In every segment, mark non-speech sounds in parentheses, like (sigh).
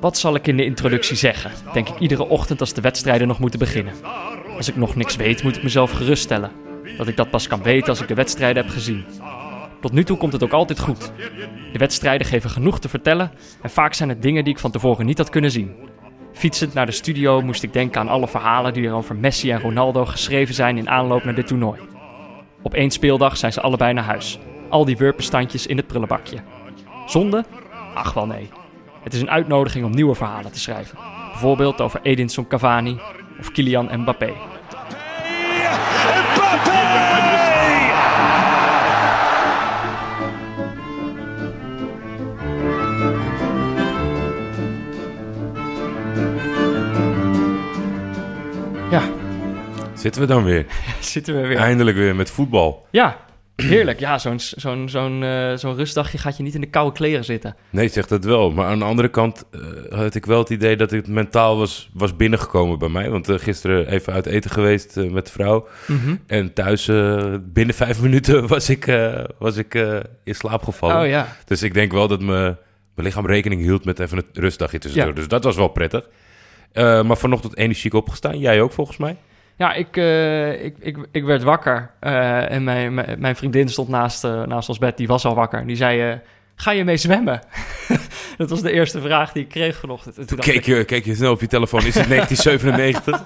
Wat zal ik in de introductie zeggen? Denk ik iedere ochtend als de wedstrijden nog moeten beginnen. Als ik nog niks weet, moet ik mezelf geruststellen. Dat ik dat pas kan weten als ik de wedstrijden heb gezien. Tot nu toe komt het ook altijd goed. De wedstrijden geven genoeg te vertellen en vaak zijn het dingen die ik van tevoren niet had kunnen zien. Fietsend naar de studio moest ik denken aan alle verhalen die er over Messi en Ronaldo geschreven zijn in aanloop naar dit toernooi. Op één speeldag zijn ze allebei naar huis. Al die wurpenstandjes in het prullenbakje. Zonde? Ach wel nee. Het is een uitnodiging om nieuwe verhalen te schrijven. Bijvoorbeeld over Edinson Cavani of Kylian Mbappé. Ja, Zitten we dan weer? (laughs) zitten we weer. Eindelijk weer met voetbal. Ja, heerlijk. Ja, zo'n zo'n zo'n eh, zo'n rustdagje gaat je niet in de koude kleren zitten. Nee, zegt dat wel. Maar aan de andere kant eh, had ik wel het idee dat het mentaal was, was binnengekomen bij mij. Want eh, gisteren even uit eten geweest met de vrouw. En thuis, binnen vijf minuten, (laughs) was ik, was ik in slaap gevallen. Oh ja. Dus ik denk wel dat me, mijn lichaam rekening hield met even een rustdagje tussendoor. Ja. Dus dat was wel prettig. Maar vanochtend energiek opgestaan. Jij ook volgens mij? Ja, ik, eh, ik, ik, ik werd wakker eh, en mijn, mijn, mijn vriendin stond naast, eh, naast ons bed. Die was al wakker. Die zei, ga je mee zwemmen? (laughs) dat was de eerste vraag die ik kreeg vanochtend. En toen Keek je, keek je snel op je telefoon. Is het (laughs) 1997?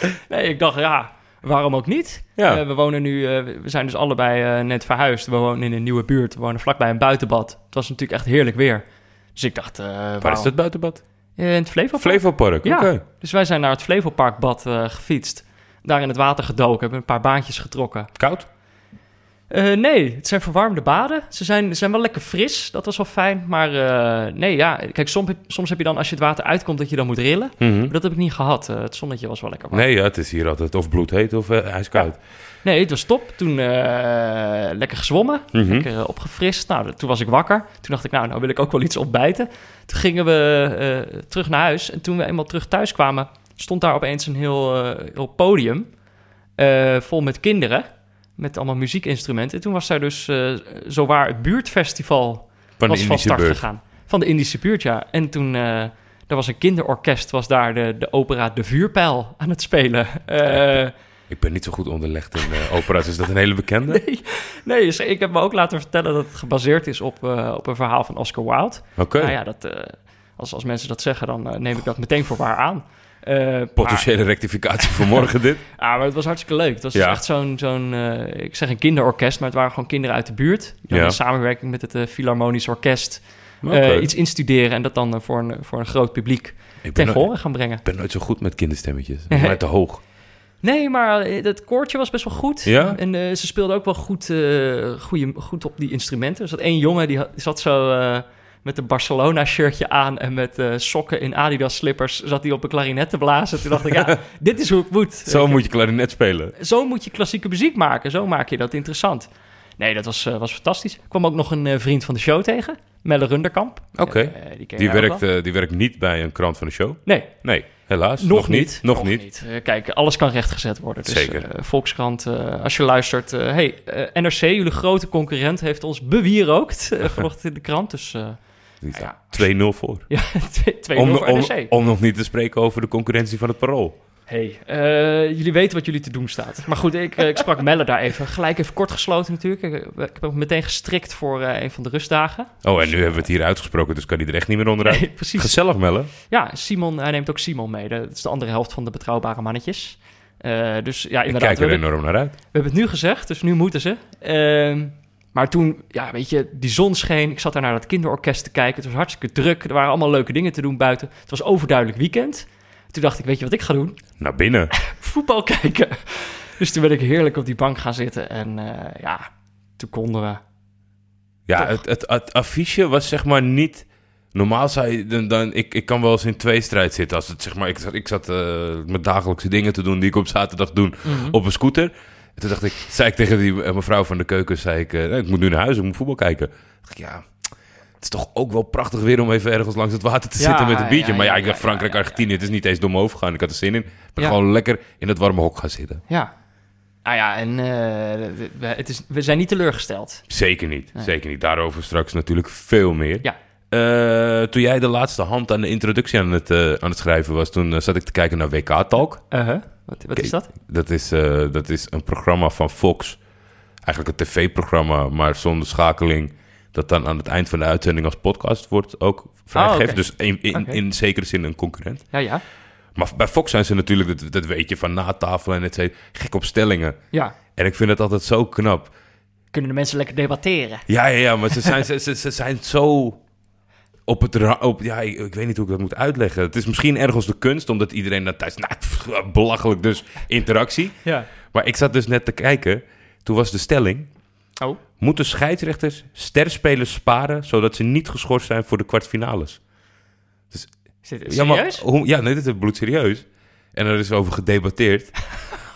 ik, (laughs) nee, ik dacht, ja, waarom ook niet? Ja. We wonen nu, we zijn dus allebei net verhuisd. We wonen in een nieuwe buurt. We wonen vlakbij een buitenbad. Het was natuurlijk echt heerlijk weer. Dus ik dacht, Waar is dat buitenbad? In het Flevopark. Flevopark, Ja. Dus wij zijn naar het Flevoparkbad gefietst. Daar in het water gedoken, hebben een paar baantjes getrokken. Koud? Eh, nee, het zijn verwarmde baden. Ze zijn, ze zijn wel lekker fris, dat was wel fijn. Maar eh, nee, ja, kijk, soms, soms heb je dan als je het water uitkomt dat je dan moet rillen. Mhm. Maar dat heb ik niet gehad. Eh, het zonnetje was wel lekker warm. Nee, ja, het is hier altijd of bloedheet of ijskoud. Nee, het was top. Toen lekker gezwommen, Mhm. lekker eh, opgefrist. Nou, toen was ik wakker. Toen dacht ik, nou, nou wil ik ook wel iets ontbijten. Toen gingen we terug naar huis. En toen we eenmaal terug thuis kwamen, stond daar opeens een heel, eh, heel podium eh, vol met kinderen. Met allemaal muziekinstrumenten. En toen was daar dus uh, zowaar het buurtfestival Van was van start gegaan. Van de Indische buurt, ja. En toen, uh, er was een kinderorkest, was daar de, de opera De Vuurpijl aan het spelen. Uh, ik ben niet zo goed onderlegd in uh, opera's. Is dat een hele bekende? (laughs) Nee, nee ik heb me ook laten vertellen dat het gebaseerd is op, uh, op een verhaal van Oscar Wilde. Oké. Okay. Nou ja, dat, uh, als, als mensen dat zeggen, dan uh, neem ik dat meteen voor waar aan. Uh, Potentiële maar... rectificatie voor morgen dit. ja, (laughs) maar het was hartstikke leuk. Het was ja. echt zo'n, zo'n uh, ik zeg een kinderorkest, maar het waren gewoon kinderen uit de buurt. Die ja. in samenwerking met het uh, Philharmonisch Orkest okay. iets instuderen en dat dan voor een, voor een groot publiek ten horen gaan brengen. Ik ben nooit zo goed met kinderstemmetjes. (laughs) maar te hoog. Nee, maar het koortje was best wel goed. Ja? En uh, ze speelden ook wel goed, uh, goed op die instrumenten. Er zat één jongen, die, had, zat zo uh, met een Barcelona-shirtje aan... en met sokken in Adidas-slippers zat hij op een klarinet te blazen. Toen dacht ik, ja, (laughs) dit is hoe het moet. Zo moet je klarinet spelen. Zo moet je klassieke muziek maken. Zo maak je dat interessant. Nee, dat was, was fantastisch. Ik kwam ook nog een vriend van de show tegen. Melle Runderkamp. Oké, okay. die, die, werkt, die werkt niet bij een krant van de show? Nee. Nee, helaas. Nog, nog niet. niet. Nog, nog niet. niet. Kijk, alles kan rechtgezet worden. Dus, Zeker. Volkskrant, als je luistert. hey, NRC, jullie grote concurrent, heeft ons bewierookt (laughs) vanochtend in de krant. Dus ja. 2-0 voor. Ja, (laughs) 2-0 om, voor. Om, om nog niet te spreken over de concurrentie van het parool. hey, uh, jullie weten wat jullie te doen staat. Maar goed, ik, uh, ik sprak Melle daar even. Gelijk even kort gesloten natuurlijk. Ik, ik heb hem meteen gestrikt voor uh, een van de rustdagen. Oh, en nu hebben we het hier uitgesproken, dus kan hij er echt niet meer onderuit. Nee, precies. Gezellig, Melle. Ja, Simon, hij neemt ook Simon mee. Dat is de andere helft van de betrouwbare mannetjes. Dus ja, inderdaad. Ik kijk er enorm naar uit. We hebben het nu gezegd, dus nu moeten ze. Maar toen, ja, weet je, die zon scheen. Ik zat daar naar dat kinderorkest te kijken. Het was hartstikke druk. Er waren allemaal leuke dingen te doen buiten. Het was overduidelijk weekend. Toen dacht ik, weet je wat ik ga doen? (laughs) Naar binnen. (laughs) Voetbal kijken. Dus toen ben ik heerlijk op die bank gaan zitten. En uh, ja, toen konden we. Ja, het, het, het, affiche was zeg maar niet. Normaal zou je dan, dan ik, ik kan wel eens in tweestrijd zitten. Als het zeg maar, ik zat, ik zat uh, met dagelijkse dingen te doen die ik op zaterdag doe mm-hmm. op een scooter. En toen dacht ik, zei ik tegen die uh, mevrouw van de keuken, zei ik, uh, ik moet nu naar huis, ik moet voetbal kijken. Dacht ik, ja, het is toch ook wel prachtig weer om even ergens langs het water te ja, zitten met een biertje. Ja, maar ja, ik dacht Frankrijk, Argentinië, het is niet eens dom overgegaan. Ik had er zin in. Ik ben gewoon lekker in het warme hok gaan zitten. Ja. Ah ja, en uh, we, het is, we zijn niet teleurgesteld. Zeker niet, nee. zeker niet. Daarover straks natuurlijk veel meer. Ja. Eh, toen jij de laatste hand aan de introductie aan het, eh, aan het schrijven was, toen eh, zat ik te kijken naar WK Talk. Uh-huh. Wat, wat is dat? Dat is, eh, dat is een programma van Fox. Eigenlijk een tv-programma, maar zonder schakeling. Dat dan aan het eind van de uitzending als podcast wordt ook vrijgegeven. oké. Dus in, in, zekere zin een concurrent. Ja, ja. Maar bij Fox zijn ze natuurlijk, dat, dat weet je, van na tafel en het gek op stellingen. Ja. En ik vind het altijd zo knap. Kunnen de mensen lekker debatteren? Ja, ja, ja, maar ze zijn, ze, ze, ze zijn zo op het... Op, ja, ik, ik weet niet hoe ik dat moet uitleggen. Het is misschien ergens de kunst, omdat iedereen dat thuis... Nou, pff, belachelijk, dus interactie. Ja. Maar ik zat dus net te kijken. Toen was de stelling... Oh. Moeten scheidsrechters sterspelers sparen... zodat ze niet geschorst zijn voor de kwartfinales? Is dit Ja, maar serieus? hoe, ja, nee, dit is bloedserieus. En er is over gedebatteerd.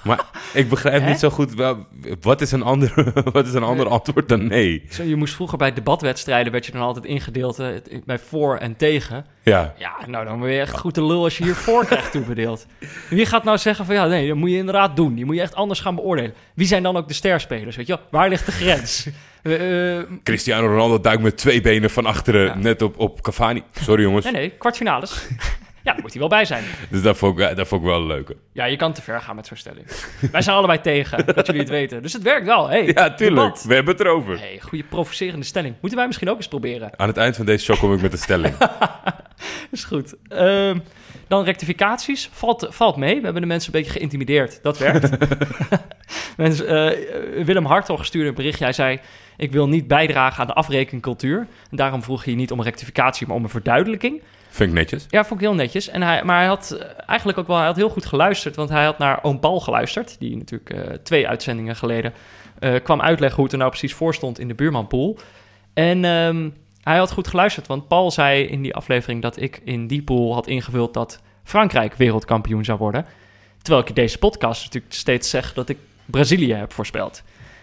(laughs) maar ik begrijp niet zo goed... Wel, wat is een ander, (laughs) wat is een ander antwoord dan nee? Zo, je moest vroeger bij debatwedstrijden, werd je dan altijd ingedeeld eh, bij voor en tegen. Ja, Ja, nou dan ben je echt goed de lul als je hier voor krijgt toebedeeld. Wie gaat nou zeggen van ja, nee, dat moet je inderdaad doen. Die moet je echt anders gaan beoordelen. Wie zijn dan ook de sterspelers, weet je wel? Waar ligt de grens? (laughs) Eh, eh, Cristiano Ronaldo duikt met twee benen van achteren Ja. net op, op Cavani. Sorry jongens. nee, nee, kwartfinales. Ja, daar moet hij wel bij zijn. Dus dat vond, ik, dat vond ik wel leuk. Ja, je kan te ver gaan met zo'n stelling. Wij zijn allebei tegen, dat jullie het weten. Dus het werkt wel. Hey, Ja, tuurlijk. debat. We hebben het erover. Hey, goede provocerende stelling. Moeten wij misschien ook eens proberen? Aan het eind van deze show kom ik met de stelling. (laughs) Is goed. Ehm, dan rectificaties. Valt, valt mee. We hebben de mensen een beetje geïntimideerd. Dat werkt. (laughs) mensen, eh, Willem Hartog stuurde een berichtje. Hij zei... Ik wil niet bijdragen aan de afrekencultuur. En daarom vroeg hij niet om een rectificatie, maar om een verduidelijking. Vind ik netjes. Ja, vond ik heel netjes. En hij, maar hij had eh, eigenlijk ook wel hij had heel goed geluisterd. Want hij had naar Oom Paul geluisterd. Die natuurlijk eh, twee uitzendingen geleden eh, kwam uitleggen hoe het er nou precies voor stond in de buurmanpool. En ehm, hij had goed geluisterd. Want Paul zei in die aflevering dat ik in die pool had ingevuld dat Frankrijk wereldkampioen zou worden. Terwijl ik in deze podcast natuurlijk steeds zeg dat ik Brazilië heb voorspeld.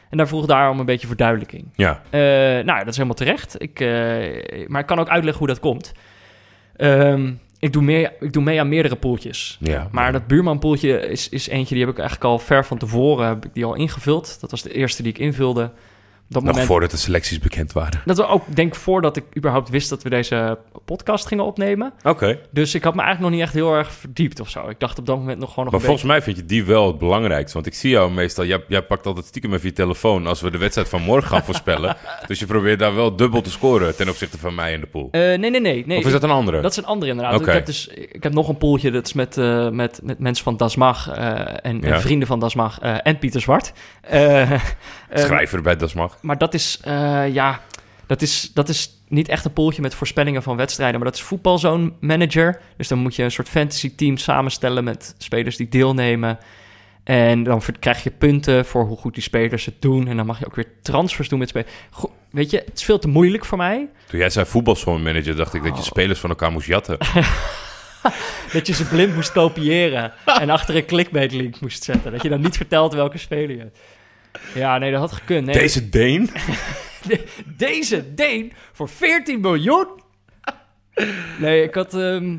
En daar vroeg daarom een beetje verduidelijking. Ja. Nou, dat is helemaal terecht. Ik, maar ik kan ook uitleggen hoe dat komt. Ehm, ik, doe mee, ik doe mee aan meerdere poeltjes. ja. Maar dat buurmanpoeltje is, is eentje die heb ik eigenlijk al ver van tevoren heb ik die al ingevuld. Dat was de eerste die ik invulde. Dat Nog moment, voordat de selecties bekend waren. Dat we ook, denk voordat ik überhaupt wist dat we deze podcast gingen opnemen. Oké. Dus ik had me eigenlijk nog niet echt heel erg verdiept of zo. Ik dacht op dat moment nog gewoon nog Maar volgens mij vind je die wel het belangrijkste. Want ik zie jou meestal, jij, jij pakt altijd stiekem even je telefoon als we de wedstrijd van morgen gaan voorspellen. (laughs) dus je probeert daar wel dubbel te scoren ten opzichte van mij in de pool. Eh, nee, nee, nee. nee of is dat een andere? Dat is een andere inderdaad. Oké. Ik, heb dus, ik heb nog een poeltje, dat is met, eh, met, met mensen van Dasmag eh, en, Ja. en vrienden van Dasmag en Pieter Zwart. Eh, eh, Schrijver bij Das Mag. maar dat is, eh, ja, dat is, dat is niet echt een poeltje met voorspellingen van wedstrijden, maar dat is voetbalzone manager. Dus dan moet je een soort fantasy team samenstellen met spelers die deelnemen. En dan krijg je punten voor hoe goed die spelers het doen. En dan mag je ook weer transfers doen met spelers. Goed, weet je, het is veel te moeilijk voor mij. Toen jij zei voetbalzone-manager, dacht ik dat je Oh. spelers van elkaar moest jatten. (laughs) Dat je ze blind moest kopiëren (laughs) en achter een clickbait link moest zetten. Dat je dan niet vertelt welke speler je hebt. Ja, nee, dat had gekund. Nee, Deze Deen? (laughs) de- deze Deen voor 14 miljoen? Nee, ik had... ehm,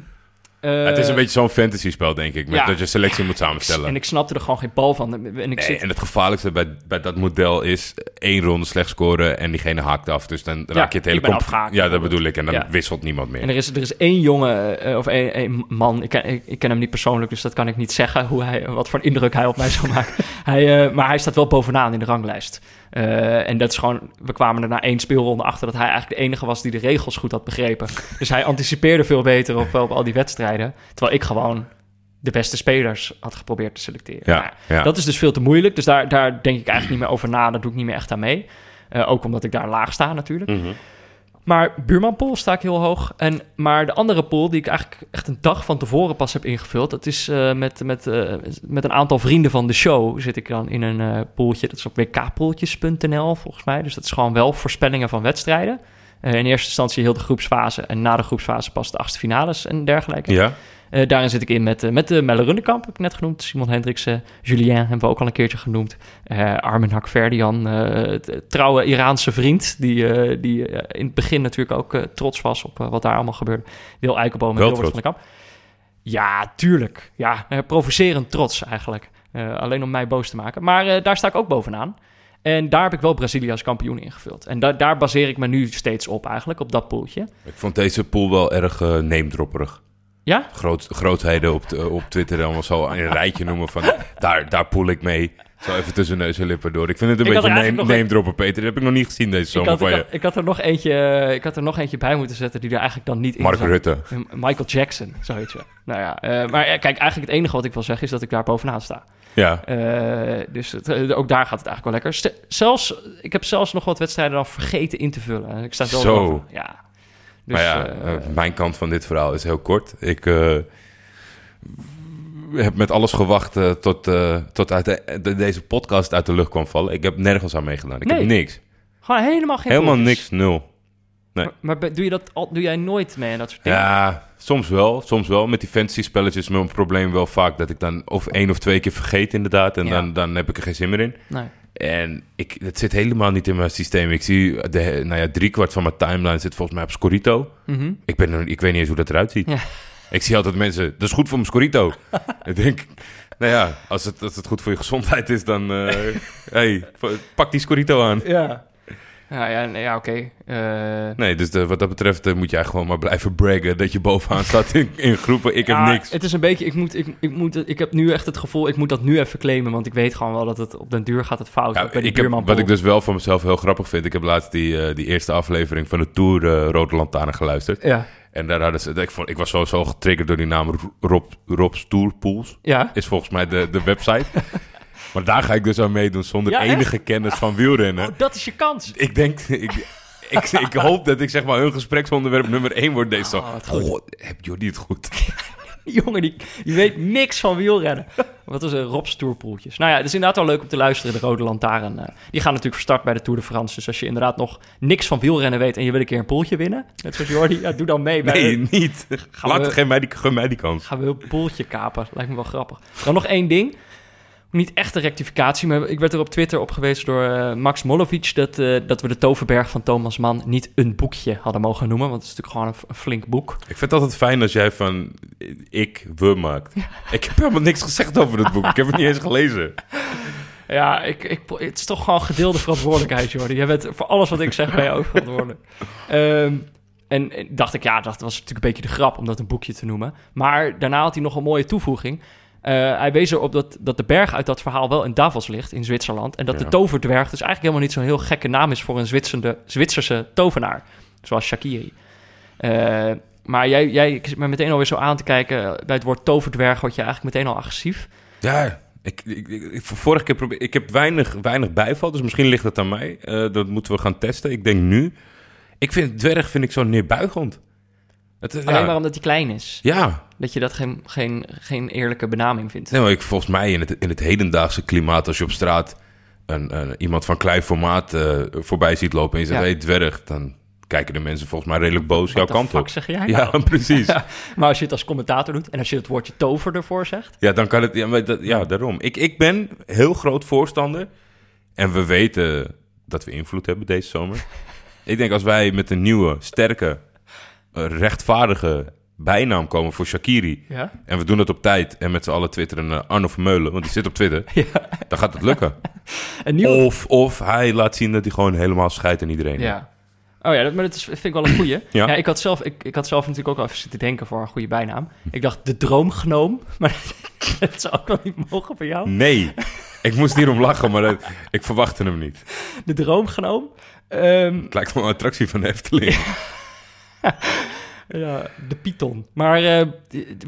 eh, het is een beetje zo'n fantasy-spel, denk ik. Met ja. dat je selectie moet En samenstellen. ik snapte er gewoon geen bal van. En ik Nee, zit... en het gevaarlijkste bij, bij dat model is één ronde slecht scoren en diegene haakt af. Dus dan raak je het hele comp- Ja, dat bedoel ik. En dan Ja. wisselt niemand meer. En er is, er is één jongen, eh, of één, één man, ik ken, ik, ik ken hem niet persoonlijk, dus dat kan ik niet zeggen, hoe hij, wat voor indruk hij op mij zou maken. (laughs) hij, eh, maar hij staat wel bovenaan in de ranglijst. Eh, en dat is gewoon, we kwamen er na één speelronde achter dat hij eigenlijk de enige was die de regels goed had begrepen. (laughs) Dus hij anticipeerde veel beter op, op al die wedstrijden, terwijl ik gewoon de beste spelers had geprobeerd te selecteren. Ja, Nou, ja. Dat is dus veel te moeilijk, dus daar, daar denk ik eigenlijk niet meer over na, daar doe ik niet meer echt aan mee. Eh, ook omdat ik daar laag sta natuurlijk. Mhm. Maar buurmanpool sta ik heel hoog. En, maar de andere pool, die ik eigenlijk echt een dag van tevoren pas heb ingevuld... dat is eh, met, met, eh, met een aantal vrienden van de show zit ik dan in een eh poeltje. Dat is op wkpoeltjes.nl volgens mij. Dus dat is gewoon wel voorspellingen van wedstrijden. In eerste instantie heel de groepsfase en na de groepsfase pas de achtste finales en dergelijke. Ja? Eh, daarin zit ik in met, eh, met de Melle Rundekamp, heb ik net genoemd. Simon Hendriksen, Julien hebben we ook al een keertje genoemd. Eh Armin Hakverdian, eh, trouwe Iraanse vriend... die, eh, die eh, in het begin natuurlijk ook eh, trots was op eh, wat daar allemaal gebeurde. Wil Eikenboom en Wilbert van der Kamp. Ja, tuurlijk. Ja, eh, provocerend trots eigenlijk. Eh, alleen om mij boos te maken. Maar eh, daar sta ik ook bovenaan. En daar heb ik wel Brazilië als kampioen ingevuld. En da daar baseer ik me nu steeds op eigenlijk, op dat poeltje. Ik vond deze pool wel erg uh, neemdropperig. Ja? Groot, grootheden op, op Twitter allemaal zo in een rijtje noemen van... daar, daar poel ik mee. Zo even tussen neus en lippen door. Ik vind het een beetje name, name droppen, Peter. Dat heb ik nog niet gezien deze zomer ik had, van ik, had, ik had, er nog eentje, ik had er nog eentje bij moeten zetten die er eigenlijk dan niet in Mark Rutte. Michael Jackson, zoiets. Nou ja, uh, maar kijk, eigenlijk het enige wat ik wil zeggen is dat ik daar bovenaan sta. Ja. Uh, dus het, ook daar gaat het eigenlijk wel lekker. Zelfs, ik heb zelfs nog wat wedstrijden dan vergeten in te vullen. Ik sta wel Zo. Boven. Ja. Dus, maar ja, uh, mijn kant van dit verhaal is heel kort. Ik heb met alles gewacht uh, tot, tot uit de, deze podcast uit de lucht kwam vallen. Ik heb nergens aan meegedaan. Ik nee. heb niks. Gewoon helemaal geen Helemaal niks, nul. Nee. Maar, maar, doe, je dat al, doe jij nooit mee en dat soort dingen? Ja, soms wel. Soms wel. Met die fantasy spelletjes is mijn probleem wel vaak dat ik dan of één of twee keer vergeet inderdaad. En Ja. dan, dan heb ik er geen zin meer in. Nee. En ik, het zit helemaal niet in mijn systeem. Ik zie, de, nou ja, driekwart van mijn timeline zit volgens mij op Scorito. Mhm. Ik, ben, ik weet niet eens hoe dat eruit ziet. Ja. Ik zie altijd mensen, dat is goed voor mijn Scorito. (laughs) ik denk, nou ja, als het, als het goed voor je gezondheid is, dan eh, (laughs) hey, pak die Scorito aan. Ja. Ja, ja, oké. Eh, Nee, dus de- wat dat betreft eh, moet jij gewoon maar blijven braggen dat je bovenaan (laughs) staat in, in groepen. Ik heb niks. Het is een beetje, ik, moet, ik, ik, moet, ik heb nu echt het gevoel, ik moet dat nu even claimen, want ik weet gewoon wel dat het op den duur gaat het fout. Ja, ik heb, wat ik dus wel van mezelf heel grappig vind, ik heb laatst die, eh, die eerste aflevering van de Tour Rode Lantaarn geluisterd. Ja. En daar hadden ze, ik, vond, ik was sowieso getriggerd door die naam Rob, Rob's Tourpools. Ja. Is volgens mij de, de website. (laughs) maar daar ga ik dus aan meedoen zonder Ja, echt? enige kennis van wielrennen. Oh, dat is je kans. Ik denk, ik, ik, (laughs) ik hoop dat ik zeg maar hun gespreksonderwerp nummer één wordt deze. Oh. Goh, heb Jordi het goed? Die (laughs) jongen, die, die weet niks van wielrennen. Wat is een Rob's Tourpoeltjes? Nou ja, het is inderdaad wel leuk om te luisteren, de Rode Lantaarn. eh, die gaan natuurlijk van start bij de Tour de France. Dus als je inderdaad nog niks van wielrennen weet en je wil een keer een poeltje winnen, net zoals Jordi, ja, doe dan mee. Bij Nee, niet. Gaan Laat we- geen mij die, gun mij die kans. Gaan we een poeltje kapen. Lijkt me wel grappig. Dan nog één ding. Niet echt een rectificatie, maar ik werd er op Twitter op gewezen door eh, Max Molovic... Dat, eh, dat we de Toverberg van Thomas Mann niet een boekje hadden mogen noemen. Want het is natuurlijk gewoon een, een flink boek. Ik vind het altijd fijn als jij van ik, we maakt. (laughs) Ik heb helemaal niks gezegd over het boek. Ik heb het niet eens gelezen. (laughs) Ja, ik, ik, het is toch gewoon gedeelde verantwoordelijkheid, Jordi. Jij bent voor alles wat ik zeg, ben je ook verantwoordelijk. (laughs) En, en dacht ik, ja, dat was natuurlijk een beetje de grap om dat een boekje te noemen. Maar daarna had hij nog een mooie toevoeging. Eh, hij wees erop dat, dat de berg uit dat verhaal wel in Davos ligt, in Zwitserland. En dat Ja. de toverdwerg dus eigenlijk helemaal niet zo'n heel gekke naam is voor een Zwitserse tovenaar. Zoals Shakiri. Eh, maar jij, jij ik zit me meteen alweer zo aan te kijken. Bij het woord toverdwerg word je eigenlijk meteen al agressief. Ja, ik, ik, ik, ik- vorige keer probeer ik heb weinig, weinig bijval, dus misschien ligt het aan mij. Eh, dat moeten we gaan testen. Ik denk nu. Ik vind dwerg vind ik zo neerbuigend. Het, Alleen ja, maar omdat hij klein is. ja, Dat je dat geen, geen, geen eerlijke benaming vindt. nee, maar ik, volgens mij in het, in het hedendaagse klimaat, als je op straat een, een, iemand van klein formaat eh, voorbij ziet lopen en je zegt, Ja. hey, dwerg, dan kijken de mensen volgens mij redelijk boos jouw What kant op. zeg jij (laughs) Ja, nou? precies. Ja, (laughs) maar als je het als commentator doet en als je het woordje tover ervoor zegt... Ja, dan kan het. Ja, maar dat, ja daarom. Ik, ik ben heel groot voorstander. En we weten dat we invloed hebben deze zomer. (laughs) ik denk als wij met een nieuwe, sterke, rechtvaardige bijnaam komen voor Shakiri. Ja? En we doen dat op tijd. En met z'n allen twitteren Arno Vermeulen, want die zit op Twitter. Dan gaat het lukken. (laughs) Nieuwe... Of, of hij laat zien dat hij gewoon helemaal scheidt aan iedereen. Ja. Oh ja, dat, maar dat is, vind ik wel een goeie. (clears throat) Ja. ja. ik, had zelf, ik, ik had zelf natuurlijk ook al even zitten denken voor een goede bijnaam. Ik dacht de droomgnoom, (laughs) maar (laughs) dat zou ook wel niet mogen voor jou. Nee, ik moest hierom lachen, maar dat- ik verwachtte hem niet. De droomgnoom. Ehm, Het lijkt wel een attractie van de Efteling. Ja, de Python. Maar eh,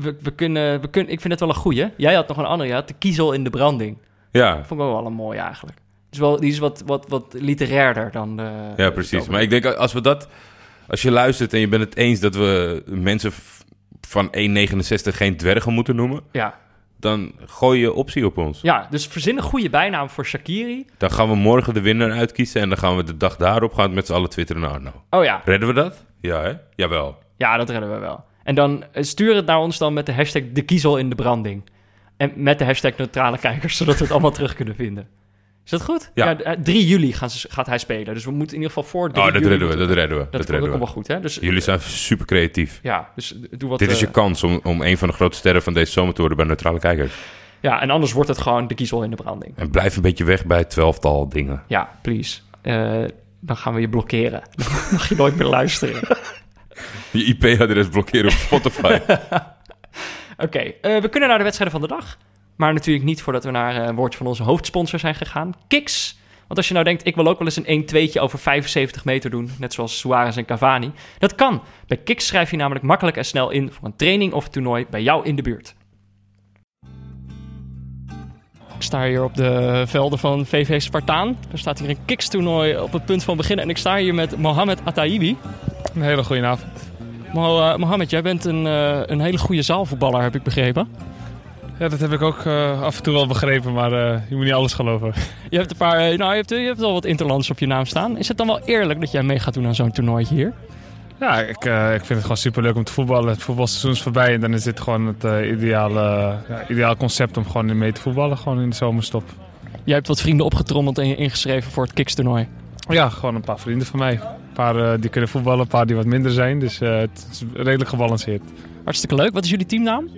we, we kunnen, we kunnen, ik vind het wel een goeie. Jij had nog een andere, ja, de kiezel in de branding. Ja, Vond ik wel een mooi eigenlijk. Dus wel, die is wat, wat, wat literairder dan de... Ja, precies. Maar ik denk als we dat, als je luistert en je bent het eens dat we mensen van 1,69 geen dwergen moeten noemen, Ja. dan gooi je optie op ons. ja, dus verzin een goede bijnaam voor Shakiri. Dan gaan we morgen de winnaar uitkiezen en dan gaan we de dag daarop gaan met z'n allen twitteren naar Arno. Oh ja, Redden we dat? Ja, hè? Jawel. ja, dat redden we wel. En dan eh, stuur het naar ons dan met de hashtag de kiezel in de branding. En met de hashtag neutrale kijkers, (laughs) zodat we het allemaal terug kunnen vinden. Is dat goed? Ja. eh, 3 juli gaan ze, gaat hij spelen. Dus we moeten in ieder geval voor 3 Oh, dat juli redden we, dat redden we. Dat, redden we. wel goed, hè? Dus, Jullie zijn super creatief. Ja, dus doe wat... Dit is je eh, kans om, om een van de grote sterren van deze zomer te worden bij neutrale kijkers. Ja, en anders wordt het gewoon de kiezel in de branding. En blijf een beetje weg bij het twelftal dingen. Ja, please. Eh, dan gaan we je blokkeren. (laughs) Dan mag je nooit meer luisteren. (laughs) Je IP-adres blokkeren op Spotify. (laughs) Oké, eh, we kunnen naar de wedstrijden van de dag. Maar natuurlijk niet voordat we naar eh, een woordje van onze hoofdsponsor zijn gegaan. Kiks. Want als je nou denkt, ik wil ook wel eens een 1-2'tje over 75 meter doen, net zoals Suarez en Cavani. Dat kan. Bij Kiks schrijf je namelijk makkelijk en snel in voor een training of toernooi bij jou in de buurt. Ik sta hier op de velden van VV Spartaan. Er staat hier een Kiks-toernooi op het punt van beginnen. En ik sta hier met Mohamed Ataibi. Een hele goede avond. Mo, uh, Mohamed, jij bent een, uh, een hele goede zaalvoetballer, heb ik begrepen. Ja, dat heb ik ook uh, af en toe wel begrepen, maar je moet niet alles geloven. Je hebt een paar, nou, je hebt, je hebt wel wat interlands op je naam staan. Is het dan wel eerlijk dat jij mee gaat doen aan zo'n toernooitje hier? Ja, ik, ik vind het gewoon super leuk om te voetballen. Het voetbalseizoen is voorbij en dan is dit gewoon het ideale, ja, ideaal concept om gewoon mee te voetballen, gewoon in de zomerstop. Jij hebt wat vrienden opgetrommeld en je ingeschreven voor het Kiks-toernooi. Ja, gewoon een paar vrienden van mij. Een paar uh, die kunnen voetballen, een paar die wat minder zijn. Dus uh, het is redelijk gebalanceerd. Hartstikke leuk. Wat is jullie teamnaam?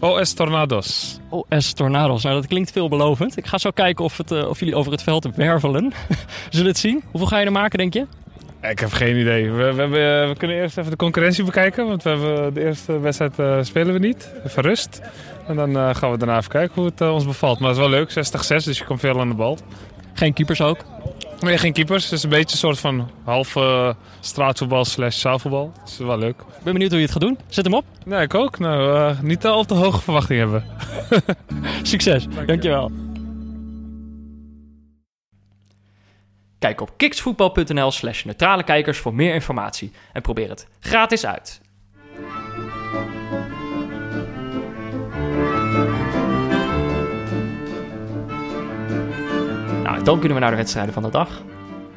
OS Tornados. OS Tornados. Nou, dat klinkt veelbelovend. Ik ga zo kijken of, het, uh, of jullie over het veld wervelen. (laughs) Zullen we het zien? Hoeveel ga je er maken, denk je? Ik heb geen idee. We, we, kunnen eerst even de concurrentie bekijken. Want we hebben de eerste wedstrijd spelen we niet. Even rust. En dan gaan we daarna even kijken hoe het ons bevalt. Maar het is wel leuk. 60-6, dus je komt veel aan de bal. Geen keepers ook? Nee, geen keepers. Het is een beetje een soort van half straatvoetbal slash zaalvoetbal. Dat is wel leuk. Ik ben benieuwd hoe je het gaat doen. Zet hem op. Nee, ik ook. Nou, niet al te hoge verwachtingen hebben. (laughs) Succes. Dank Dankjewel. Kijk op kiksvoetbal.nl slash neutrale kijkers voor meer informatie. En probeer het gratis uit. Nou, dan kunnen we naar de wedstrijden van de dag.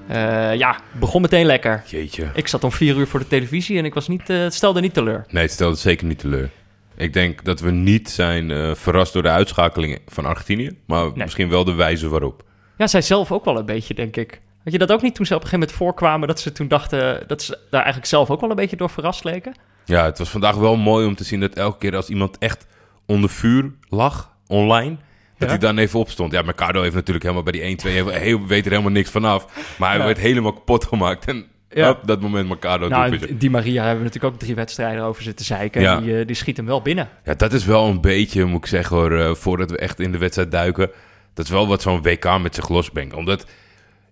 Uh, ja, begon meteen lekker. Jeetje. Ik zat om vier uur voor de televisie en ik was niet, uh, het stelde niet teleur. Nee, het stelde zeker niet teleur. Ik denk dat we niet zijn uh, verrast door de uitschakeling van Argentinië, maar nee. misschien wel de wijze waarop. Ja, zij zelf ook wel een beetje, denk ik. Had je dat ook niet toen ze op een gegeven moment voorkwamen, dat ze toen dachten dat ze daar eigenlijk zelf ook wel een beetje door verrast leken? Ja, het was vandaag wel mooi om te zien dat elke keer als iemand echt onder vuur lag, online, dat ja? hij dan even opstond. Ja, Mercado heeft natuurlijk helemaal bij die 1-2... Heel, weet er helemaal niks vanaf. Maar hij ja. werd helemaal kapot gemaakt. En ja. op dat moment Mercado... Nou, die Maria hebben we natuurlijk ook drie wedstrijden over zitten zeiken. Ja. Die, uh, die schiet hem wel binnen. Ja, dat is wel een beetje, moet ik zeggen hoor... Uh, voordat we echt in de wedstrijd duiken... dat is wel wat zo'n WK met zich losbrengt. Omdat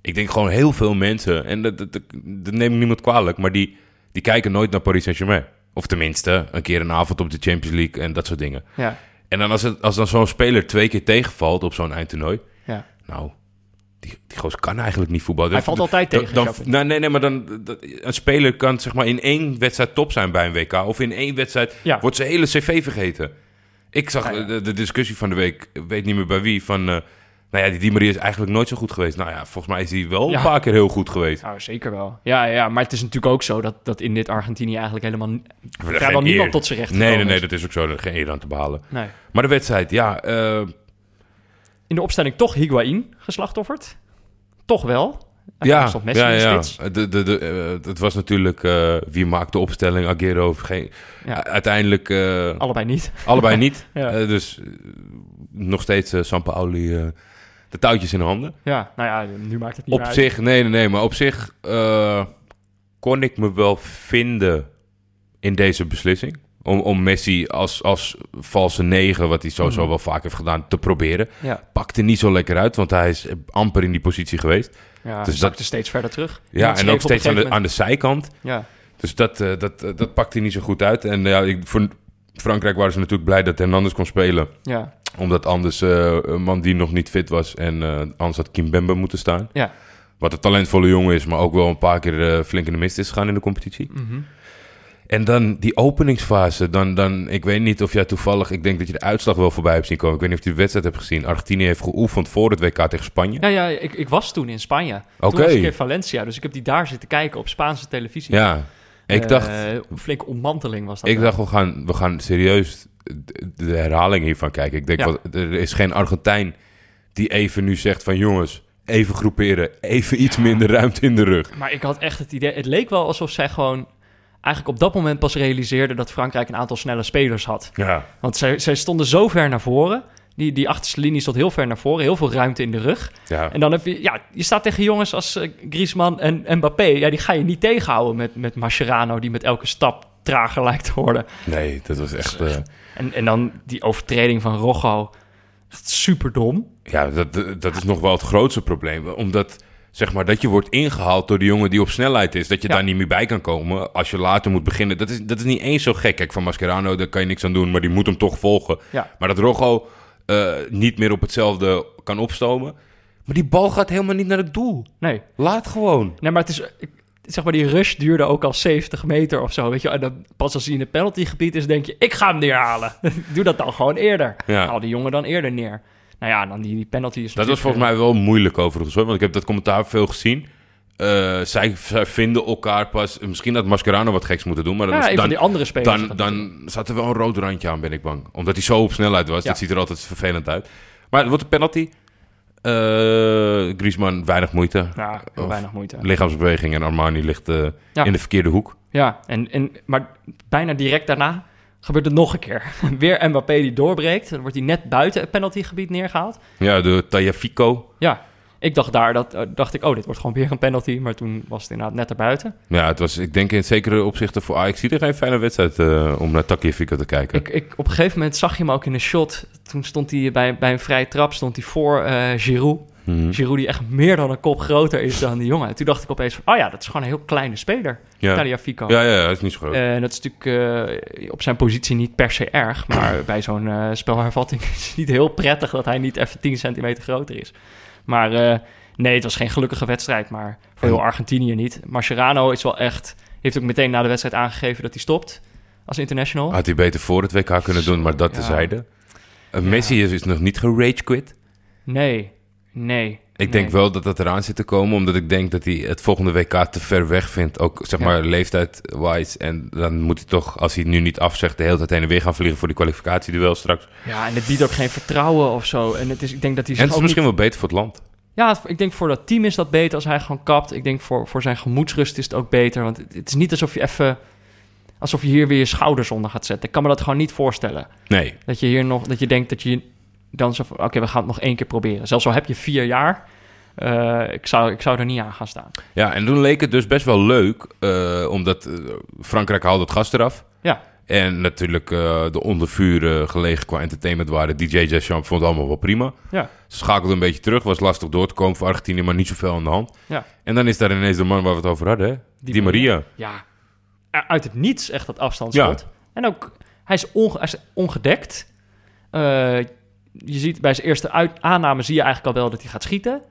ik denk gewoon heel veel mensen... en dat, dat, dat, dat neem ik niemand kwalijk... maar die, die kijken nooit naar Paris Saint-Germain. Of tenminste, een keer een avond op de Champions League... en dat soort dingen. Ja. En dan als, het, als dan zo'n speler twee keer tegenvalt op zo'n eindtoernooi... Ja. Nou, die, die goos kan eigenlijk niet voetballen. Hij valt altijd tegen. Dan, nou, nee, nee, maar dan, dat, een speler kan zeg maar in één wedstrijd top zijn bij een WK. Of in één wedstrijd ja. wordt zijn hele cv vergeten. Ik zag ja, de, de, discussie van de week, weet niet meer bij wie, van... Uh, nou ja, die Di Maria is eigenlijk nooit zo goed geweest. Nou ja, volgens mij is hij wel een paar keer heel goed geweest. Nou, zeker wel. Ja, ja, maar het is natuurlijk ook zo dat, dat in dit Argentinië eigenlijk helemaal... vrijwel niemand eer. tot zijn recht Nee, nee, nee, dat is ook zo. Er geen eer aan te behalen. Nee. Maar de wedstrijd, ja... Uh... In de opstelling toch Higuain geslachtofferd. Toch wel. Ja, ja, ja. De, de, de, uh, het was natuurlijk uh, wie maakt de opstelling, Aguero. Geen, ja. Uiteindelijk... Uh, allebei niet. Allebei niet. (laughs) ja. dus nog steeds Sampaoli de touwtjes in de handen. Ja, nou ja, nu maakt het niet Op zich, nee, nee, nee. Maar op zich uh, kon ik me wel vinden in deze beslissing. Om, om Messi als, als valse negen, wat hij sowieso mm. wel vaak heeft gedaan, te proberen. Ja. Pakte niet zo lekker uit, want hij is amper in die positie geweest. Ja, dus dat steeds verder terug. Ja, en ook steeds aan de, aan de zijkant. Ja. Dus dat, uh, dat, uh, dat pakte niet zo goed uit. En ja, ik, voor Frankrijk waren ze natuurlijk blij dat Hernandez kon spelen. Ja omdat anders uh, een man die nog niet fit was en uh, anders had Kimbembe moeten staan. Ja. Wat een talentvolle jongen is, maar ook wel een paar keer uh, flink in de mist is gegaan in de competitie. Mm -hmm. En dan die openingsfase. Dan, dan, ik weet niet of jij toevallig... Ik denk dat je de uitslag wel voorbij hebt zien komen. Ik weet niet of je de wedstrijd hebt gezien. Argentinië heeft geoefend voor het WK tegen Spanje. Ja, ja ik, ik was toen in Spanje. Oké. Toen was ik in Valencia. Dus ik heb die daar zitten kijken op Spaanse televisie. Ja. Ik dacht... Een flinke ontmanteling was dat. Ik dacht, we gaan, we gaan serieus de herhaling hiervan kijken. Ik denk, ja. wat, er is geen Argentijn die even nu zegt van jongens, even groeperen, even iets minder ruimte in de rug. Maar ik had echt het idee, het leek wel alsof zij gewoon eigenlijk op dat moment pas realiseerden dat Frankrijk een aantal snelle spelers had. Ja. Want zij, zij stonden zo ver naar voren. Die, die achterste linie stond heel ver naar voren, heel veel ruimte in de rug. Ja. En dan heb je, ja, je staat tegen jongens als uh, Griezmann en, Mbappé. Ja, die ga je niet tegenhouden met, met Mascherano, die met elke stap trager lijkt te worden. Nee, dat was echt... Uh... En, en dan die overtreding van Rojo, echt super dom. Ja, dat, dat is nog wel het grootste probleem. Omdat, zeg maar, dat je wordt ingehaald door de jongen die op snelheid is. Dat je Ja. daar niet meer bij kan komen als je later moet beginnen. Dat is, dat is niet eens zo gek. Kijk, van Mascherano, daar kan je niks aan doen, maar die moet hem toch volgen. Ja. Maar dat Rojo eh, niet meer op hetzelfde kan opstomen. Maar die bal gaat helemaal niet naar het doel. Nee, Laat gewoon. nee maar het is... ik- Zeg maar, die rush duurde ook al 70 meter of zo, weet je. En dan, pas als hij in het penaltygebied is, denk je... ik ga hem neerhalen. (laughs) Doe dat dan gewoon eerder. Ja. Haal die jongen dan eerder neer. Nou ja, dan die, die penalty is Dat was volgens mij wel moeilijk overigens, hoor. Want ik heb dat commentaar veel gezien. Eh, zij, zij vinden elkaar pas... Misschien had Mascherano wat geks moeten doen, maar Ja, dan, van die andere spelers. dan, dan zat er wel een rood randje aan, ben ik bang. Omdat hij zo op snelheid was. Ja. Dat ziet er altijd vervelend uit. Maar het wordt een penalty. Eh Griezmann, weinig moeite. Ja, Of- weinig moeite. Lichaamsbeweging en Armani ligt eh, Ja. in de verkeerde hoek. Ja, en, en, maar bijna direct daarna gebeurt het nog een keer. (laughs) Weer Mbappé die doorbreekt. Dan wordt hij net buiten het penaltygebied neergehaald. Ja, de Tagliafico. Ja, ik dacht daar, dat, eh, dacht ik, oh, dit wordt gewoon weer een penalty. Maar toen was het inderdaad net erbuiten. Ja, het was, ik denk in zekere opzichten voor Ajax er geen fijne wedstrijd eh, om naar Tagliafico te kijken. Ik, ik, op een gegeven moment zag je hem ook in een shot. Toen stond hij bij, bij een vrije trap stond hij voor eh Giroud. Mhm. Giroud die echt meer dan een kop groter is dan die jongen. En toen dacht ik opeens van, oh ja, dat is gewoon een heel kleine speler. Ja. Ja, ja, ja, dat is niet zo groot. En dat is natuurlijk op zijn positie niet per se erg. Maar bij zo'n spelhervatting (laughs) is het niet heel prettig dat hij niet even 10 centimeter groter is. Maar eh, nee, het was geen gelukkige wedstrijd. Maar voor heel Argentinië niet. Mascherano is wel echt. Heeft ook meteen na de wedstrijd aangegeven dat hij stopt als international. Had hij beter voor het WK kunnen doen, maar dat Ja. tezijde. Uh, Messi is, is nog niet gerage quit. Nee, nee. Ik nee. denk wel dat dat eraan zit te komen, omdat ik denk dat hij het volgende WK te ver weg vindt. Ook zeg Ja. maar leeftijd-wise. En dan moet hij toch, als hij nu niet afzegt, de hele tijd heen en weer gaan vliegen voor die kwalificatieduel straks. Ja, en het biedt ook geen vertrouwen of zo. En het is, ik denk dat hij En het is misschien niet- wel beter voor het land. Ja, ik denk voor dat team is dat beter als hij gewoon kapt. Ik denk voor, voor zijn gemoedsrust is het ook beter. Want het, het is niet alsof je even... Alsof je hier weer je schouders onder gaat zetten. Ik kan me dat gewoon niet voorstellen. Nee. Dat je hier nog... Dat je denkt dat je dan zo van... Oké, we gaan het nog één keer proberen. Zelfs al heb je vier jaar... eh, ik, zou, ik zou er niet aan gaan staan. Ja, en toen leek het dus best wel leuk, eh, omdat eh, Frankrijk haalde het gas eraf. Ja, En natuurlijk de onder vuur gelegen qua entertainment waren. DJ Deschamps vond het allemaal wel prima. ja, Ze schakelde een beetje terug, was lastig door te komen voor Argentinië, maar niet zoveel aan de hand. ja. En dan is daar ineens de man waar we het over hadden, hè? Die, Maria. Ja, uit het niets echt dat afstandsschot. En ook, hij is, onge- hij is ongedekt. Je ziet bij zijn eerste uit- aanname zie je eigenlijk al wel dat hij gaat schieten.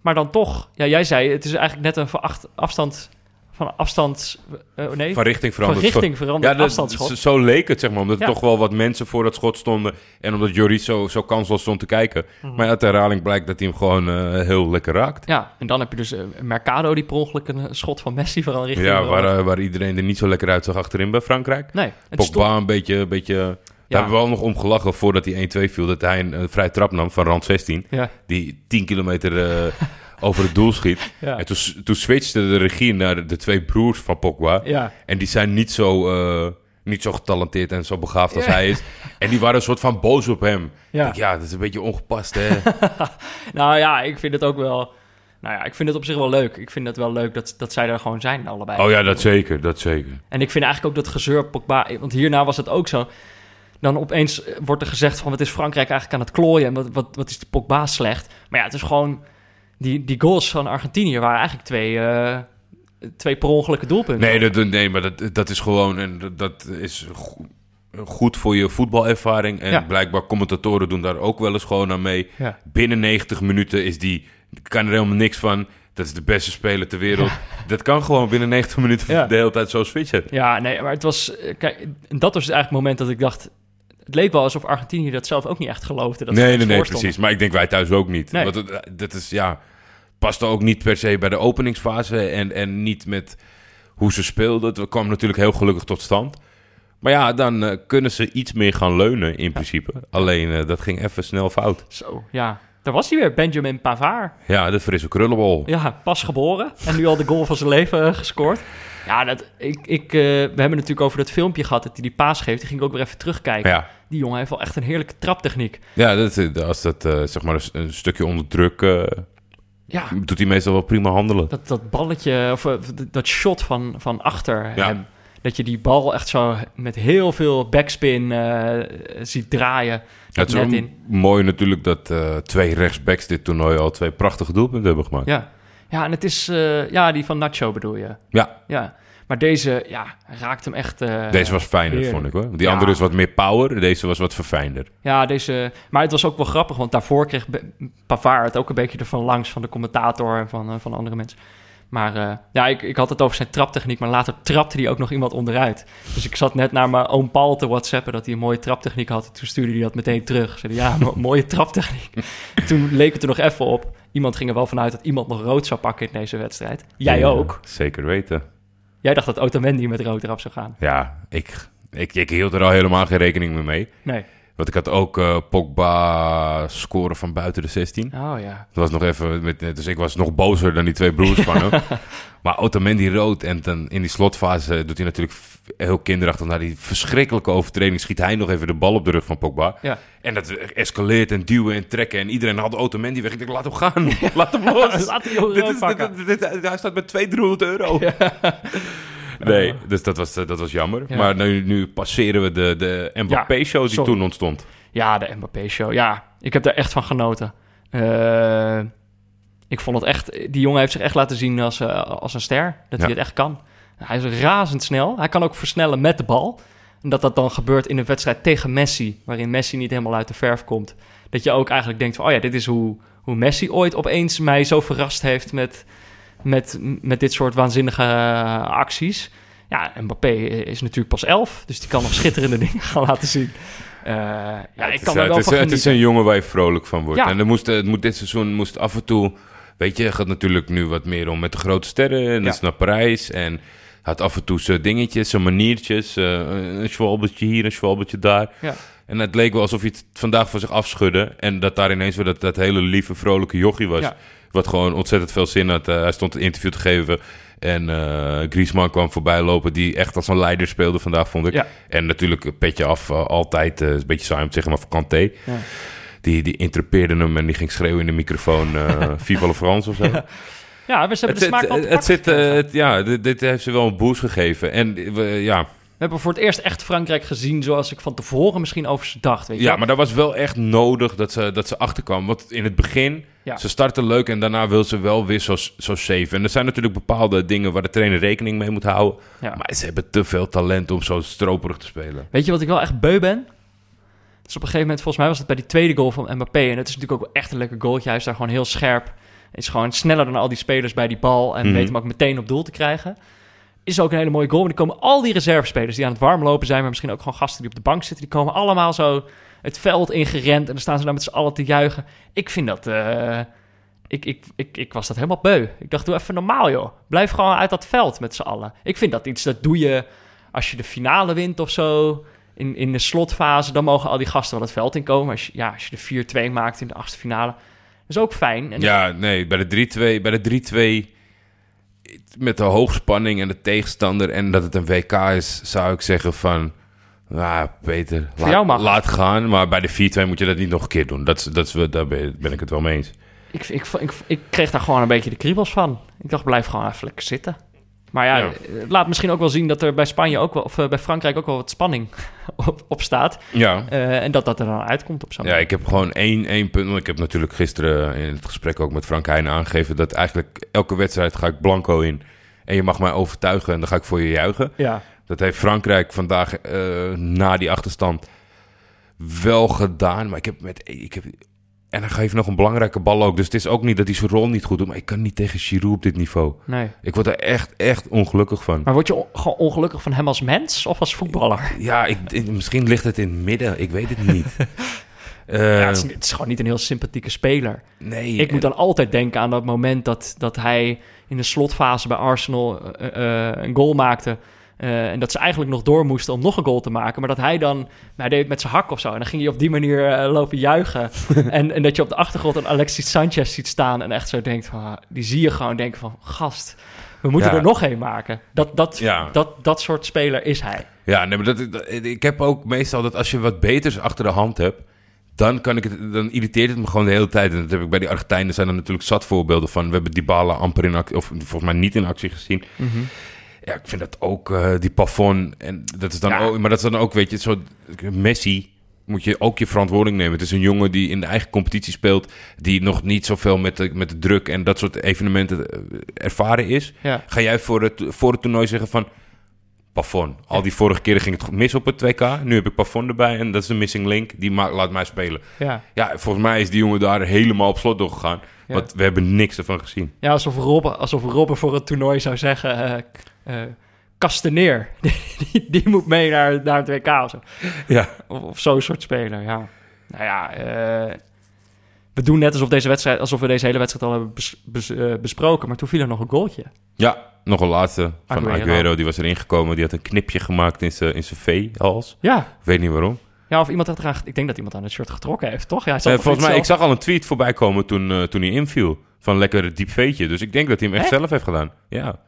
Maar dan toch, ja, jij zei, het is eigenlijk net een veracht- afstand van afstand, eh, nee, Van richting van veranderd. richting veranderd Ja, afstandsschot. zo- leek het, zeg maar. Omdat er toch wel wat mensen voor dat schot stonden. En omdat Joris zo, zo kansloos stond te kijken. Mhm. Maar uit de herhaling blijkt dat hij hem gewoon eh, heel lekker raakt. Ja, en dan heb je dus eh, Mercado die per ongeluk een schot van Messi vooral richting... Ja, waar, waar iedereen er niet zo lekker uitzag achterin bij Frankrijk. Nee, Pogba stond... een beetje... Een beetje. Daar hebben we wel nog om gelachen voordat hij 1-2 viel. Dat hij een, vrij trap nam van rand 16. Ja, Die 10 kilometer eh, (laughs) over het doel schiet. En toen, toen switchte de regie naar de, twee broers van Pogba. ja. En die zijn niet zo, eh, niet zo getalenteerd en zo begaafd als hij is. En die waren een soort van boos op hem. Ja dat is een beetje ongepast, hè? (laughs) Nou ja, ik vind het ook wel... Nou ja, ik vind het op zich wel leuk. Ik vind het wel leuk dat, dat zij er gewoon zijn, allebei. oh ja, dat zeker, dat zeker. En ik vind eigenlijk ook dat gezeur Pogba... Want hierna was het ook zo. Dan opeens eh, wordt er gezegd van... wat is Frankrijk eigenlijk aan het klooien... en wat, wat, wat is de Pogba slecht. Maar ja, het is gewoon... Die, die goals van Argentinië waren eigenlijk twee, eh, twee per ongelukke doelpunten. Nee, dat, nee maar dat, dat is gewoon... En dat- is go- goed voor je voetbalervaring. En Ja. blijkbaar commentatoren doen daar ook wel eens gewoon aan mee. Ja. Binnen 90 minuten is die... kan er helemaal niks van. Dat is de beste speler ter wereld. Dat kan gewoon binnen 90 minuten de hele tijd zo switchen. Ja, nee, maar het was... eh, Kijk, dat was eigenlijk het moment dat ik dacht... Het leek wel alsof Argentinië dat zelf ook niet echt geloofde. Dat nee, nee, nee, precies. Maar ik denk wij thuis ook niet. Nee. Want het, dat is, ja, past ook niet per se bij de openingsfase en, en niet met hoe ze speelden. Het kwam natuurlijk heel gelukkig tot stand. Maar ja, dan eh, kunnen ze iets meer gaan leunen in principe. Alleen, eh, dat ging even snel fout. Zo, ja. Daar was hij weer, Benjamin Pavard. Ja, de frisse krullenbol. Ja, pas geboren. En nu al de goal van zijn leven eh, gescoord. Ja, dat, ik, ik, we hebben natuurlijk over dat filmpje gehad dat hij die paas geeft. Die ging ik ook weer even terugkijken. Ja, die jongen heeft wel echt een heerlijke traptechniek. Ja, dat, is- als dat eh, zeg maar een, een stukje onder druk... eh, Ja, doet hij meestal wel prima handelen. dat, dat balletje, of eh, dat shot van, van achter Ja. hem. Dat je die bal echt zo met heel veel backspin eh, ziet draaien. Ja, het is mooi natuurlijk dat eh, twee rechtsbacks dit toernooi al twee prachtige doelpunten hebben gemaakt. Ja. ja, en het is... eh, ja, die van Nacho bedoel je. Ja, Ja, maar deze ja, raakt hem echt... eh, deze was fijner, heerlijk. vond ik hoor. Die Ja. andere is wat meer power, deze was wat verfijnder. Ja, deze... Maar het was ook wel grappig, want daarvoor kreeg Pavard het ook een beetje ervan langs van de commentator en van, eh, van andere mensen. Maar eh, ja, ik, ik had het over zijn traptechniek, maar later trapte hij ook nog iemand onderuit. Dus ik zat net naar mijn oom Paul te whatsappen dat hij een mooie traptechniek had. En toen stuurde hij dat meteen terug. Zei hij, ja, mo- (laughs) mooie traptechniek. toen leek het er nog even op. Iemand ging er wel vanuit dat iemand nog rood zou pakken in deze wedstrijd. Jij Ja, ook. Zeker weten. Jij dacht dat Otamendi met rood eraf zou gaan. Ja, ik, ik, ik hield er al helemaal geen rekening meer mee. Nee. Want ik had ook eh, Pogba scoren van buiten de 16. Oh ja. Dat was nog even met, dus ik was nog bozer dan die twee broers van hem. (laughs) Maar Otamendi rood en dan in die slotfase doet hij natuurlijk heel kinderachtig naar die verschrikkelijke overtreding. Schiet hij nog even de bal op de rug van Pogba. Ja. En dat escaleert en duwen en trekken. En iedereen had Otamendi weg. Ik dacht, laat hem gaan. (laughs) laat hem los. (laughs) Laat jongen Dit is, dit- dit- hij staat met 200 euro. Nee, dus dat was, eh, dat was jammer. Ja. Maar nu, nu passeren we de, de Mbappé-show die sorry. toen ontstond. Ja, de Mbappé-show. Ja, ik heb daar echt van genoten. Eh, ik vond het echt... Die jongen heeft zich echt laten zien als, eh, als een ster. Dat hij het echt kan. Hij is razendsnel. Hij kan ook versnellen met de bal. En dat dat dan gebeurt in een wedstrijd tegen Messi... waarin Messi niet helemaal uit de verf komt. Dat je ook eigenlijk denkt van... oh ja, dit is hoe, hoe Messi ooit opeens mij zo verrast heeft... met, met, met dit soort waanzinnige eh, acties. Ja, Mbappé is natuurlijk pas elf... dus die kan nog (laughs) schitterende dingen gaan laten zien. Eh, ja, ik het kan is, wel het, is, het is een jongen waar je vrolijk van wordt. Ja. En er moest, het moet dit seizoen moest af en toe... Weet je, het gaat natuurlijk nu wat meer om met de grote sterren. En Ja. dat is naar Parijs. En had af en toe zijn dingetjes, zijn maniertjes. eh, een schwalbetje hier, een schwalbetje daar. Ja. En het leek wel alsof hij het vandaag van zich afschudde. En dat daar ineens weer dat, dat hele lieve, vrolijke jochie was. Wat gewoon ontzettend veel zin had. Eh, hij stond een interview te geven. En eh Griezmann kwam voorbij lopen. Die echt als een leider speelde vandaag, vond ik. Ja. En natuurlijk petje af. eh, altijd, een beetje saai om te zeggen, maar voor Kanté. Ja. Die, die interpeerde hem en die ging schreeuwen in de microfoon. eh (laughs) Viva la France of zo. Ja, we hebben Het, de smaak het, het, pakken zit, het- ja, dit, dit heeft ze wel een boost gegeven. En ja, hebben voor het eerst echt Frankrijk gezien zoals ik van tevoren misschien over ze dacht. Weet je ja, maar dat was wel echt nodig dat ze, dat ze achterkwam. Want in het begin, Ja. ze starten leuk en daarna wil ze wel weer zo, zo safe. En er zijn natuurlijk bepaalde dingen waar de trainer rekening mee moet houden. Ja. Maar ze hebben te veel talent om zo stroperig te spelen. Weet je wat ik wel echt beu ben? Dus op een gegeven moment, volgens mij was het bij die tweede goal van Mbappé. En het is natuurlijk ook echt een lekker goaltje. Hij is daar gewoon heel scherp. Is gewoon sneller dan al die spelers bij die bal. En Mhm. weet hem ook meteen op doel te krijgen. Is ook een hele mooie goal. Maar er komen al die reservespelers die aan het warmlopen zijn. Maar misschien ook gewoon gasten die op de bank zitten. Die komen allemaal zo het veld ingerend. En dan staan ze daar met z'n allen te juichen. Ik vind dat... eh, ik, ik, ik, ik was dat helemaal beu. Ik dacht, doe even normaal, joh. Blijf gewoon uit dat veld met z'n allen. Ik vind dat iets, dat doe je als je de finale wint of zo. In, in de slotfase, dan mogen al die gasten wel het veld inkomen. Als ja, als je de 4-2 maakt in de achtste finale. Is ook fijn. En Ja, nee, bij de 3-2, bij de 3-2 met de hoogspanning en de tegenstander en dat het een WK is, zou ik zeggen van, nou Peter, laat, gaan. Maar bij de 4-2 moet je dat niet nog een keer doen. Dat, dat, daar ben, ben ik het wel mee eens. ik, ik, ik, ik kreeg daar gewoon een beetje de kriebels van. Ik dacht, blijf gewoon even lekker zitten. Maar ja, Ja. het laat misschien ook wel zien dat er bij Spanje ook wel, of eh, bij Frankrijk ook wel wat spanning (laughs) op, op staat. Ja. Eh, en dat dat er dan uitkomt op zo'n Ja, ik heb gewoon één, één punt. Want ik heb natuurlijk gisteren in het gesprek ook met Frank Heijnen aangegeven... dat eigenlijk elke wedstrijd ga ik blanco in. En je mag mij overtuigen en dan ga ik voor je juichen. Ja, Dat heeft Frankrijk vandaag eh, na die achterstand wel gedaan. Maar ik heb met... Ik heb, en hij geeft nog een belangrijke bal ook. Dus het is ook niet dat hij zijn rol niet goed doet. Maar ik kan niet tegen Giroud op dit niveau. nee. Ik word er echt, echt ongelukkig van. Maar word je on- gewoon ongelukkig van hem als mens of als voetballer? Ja, ik, ik- misschien ligt het in het midden. Ik weet het niet. (laughs) Eh, Ja, het, is, het is gewoon niet een heel sympathieke speler. nee. Ik moet dan altijd denken aan dat moment dat, dat hij in de slotfase bij Arsenal eh, eh, een goal maakte. Eh, en dat ze eigenlijk nog door moesten om nog een goal te maken. Maar dat hij dan, hij deed het met zijn hak of zo. En dan ging hij op die manier eh, lopen juichen. (laughs) en, en dat je op de achtergrond een Alexis Sanchez ziet staan. En echt zo denkt, van, ah, die zie je gewoon denken van, gast, we moeten Ja. er nog één maken. Dat, dat, Ja. dat, dat soort speler is hij. Ja, nee, maar dat, dat- ik heb ook meestal dat als je wat beters achter de hand hebt, dan, kan ik het, dan irriteert het me gewoon de hele tijd. En dat heb ik bij die Argentijnen zijn er natuurlijk zat voorbeelden van. We hebben Dybala amper in actie, of volgens mij niet in actie gezien. Ja, ik vind dat ook, eh, die Pavon, en dat is dan Ja. ook, maar dat is dan ook, weet je, zo Messi moet je ook je verantwoording nemen. Het is een jongen die in de eigen competitie speelt, die nog niet zoveel met de, met de druk en dat soort evenementen eh, ervaren is. Ja. Ga jij voor het, voor het toernooi zeggen van... Pavon. Al die vorige keren ging het mis op het 2K. Nu heb ik Pavon erbij en dat is de missing link. Die ma- laat mij spelen. Ja. Ja, volgens mij is die jongen daar helemaal op slot doorgegaan. Ja. Want we hebben niks ervan gezien. Ja, alsof Robben, alsof Robben voor het toernooi zou zeggen... eh eh, Kasteneer, (laughs) die, die moet mee naar, naar het WK of zo. Ja. Of, of zo'n soort speler, ja. Nou ja, eh, we doen net alsof, deze wedstrijd, alsof we deze hele wedstrijd al hebben bes- bes- eh, besproken. Maar toen viel er nog een goaltje. Ja, nog een laatste van Aguero. Aguero. Die was erin gekomen. Die had een knipje gemaakt in zijn in zijn V-hals. Ja. Ik weet niet waarom. ja, of iemand had eraan... Ik denk dat iemand aan het shirt getrokken heeft, toch? Ja, Eh, volgens mij, ik zag al een tweet voorbij komen toen, toen hij inviel. Van lekker diep veetje. Dus ik denk dat hij hem echt zelf heeft gedaan. Ja.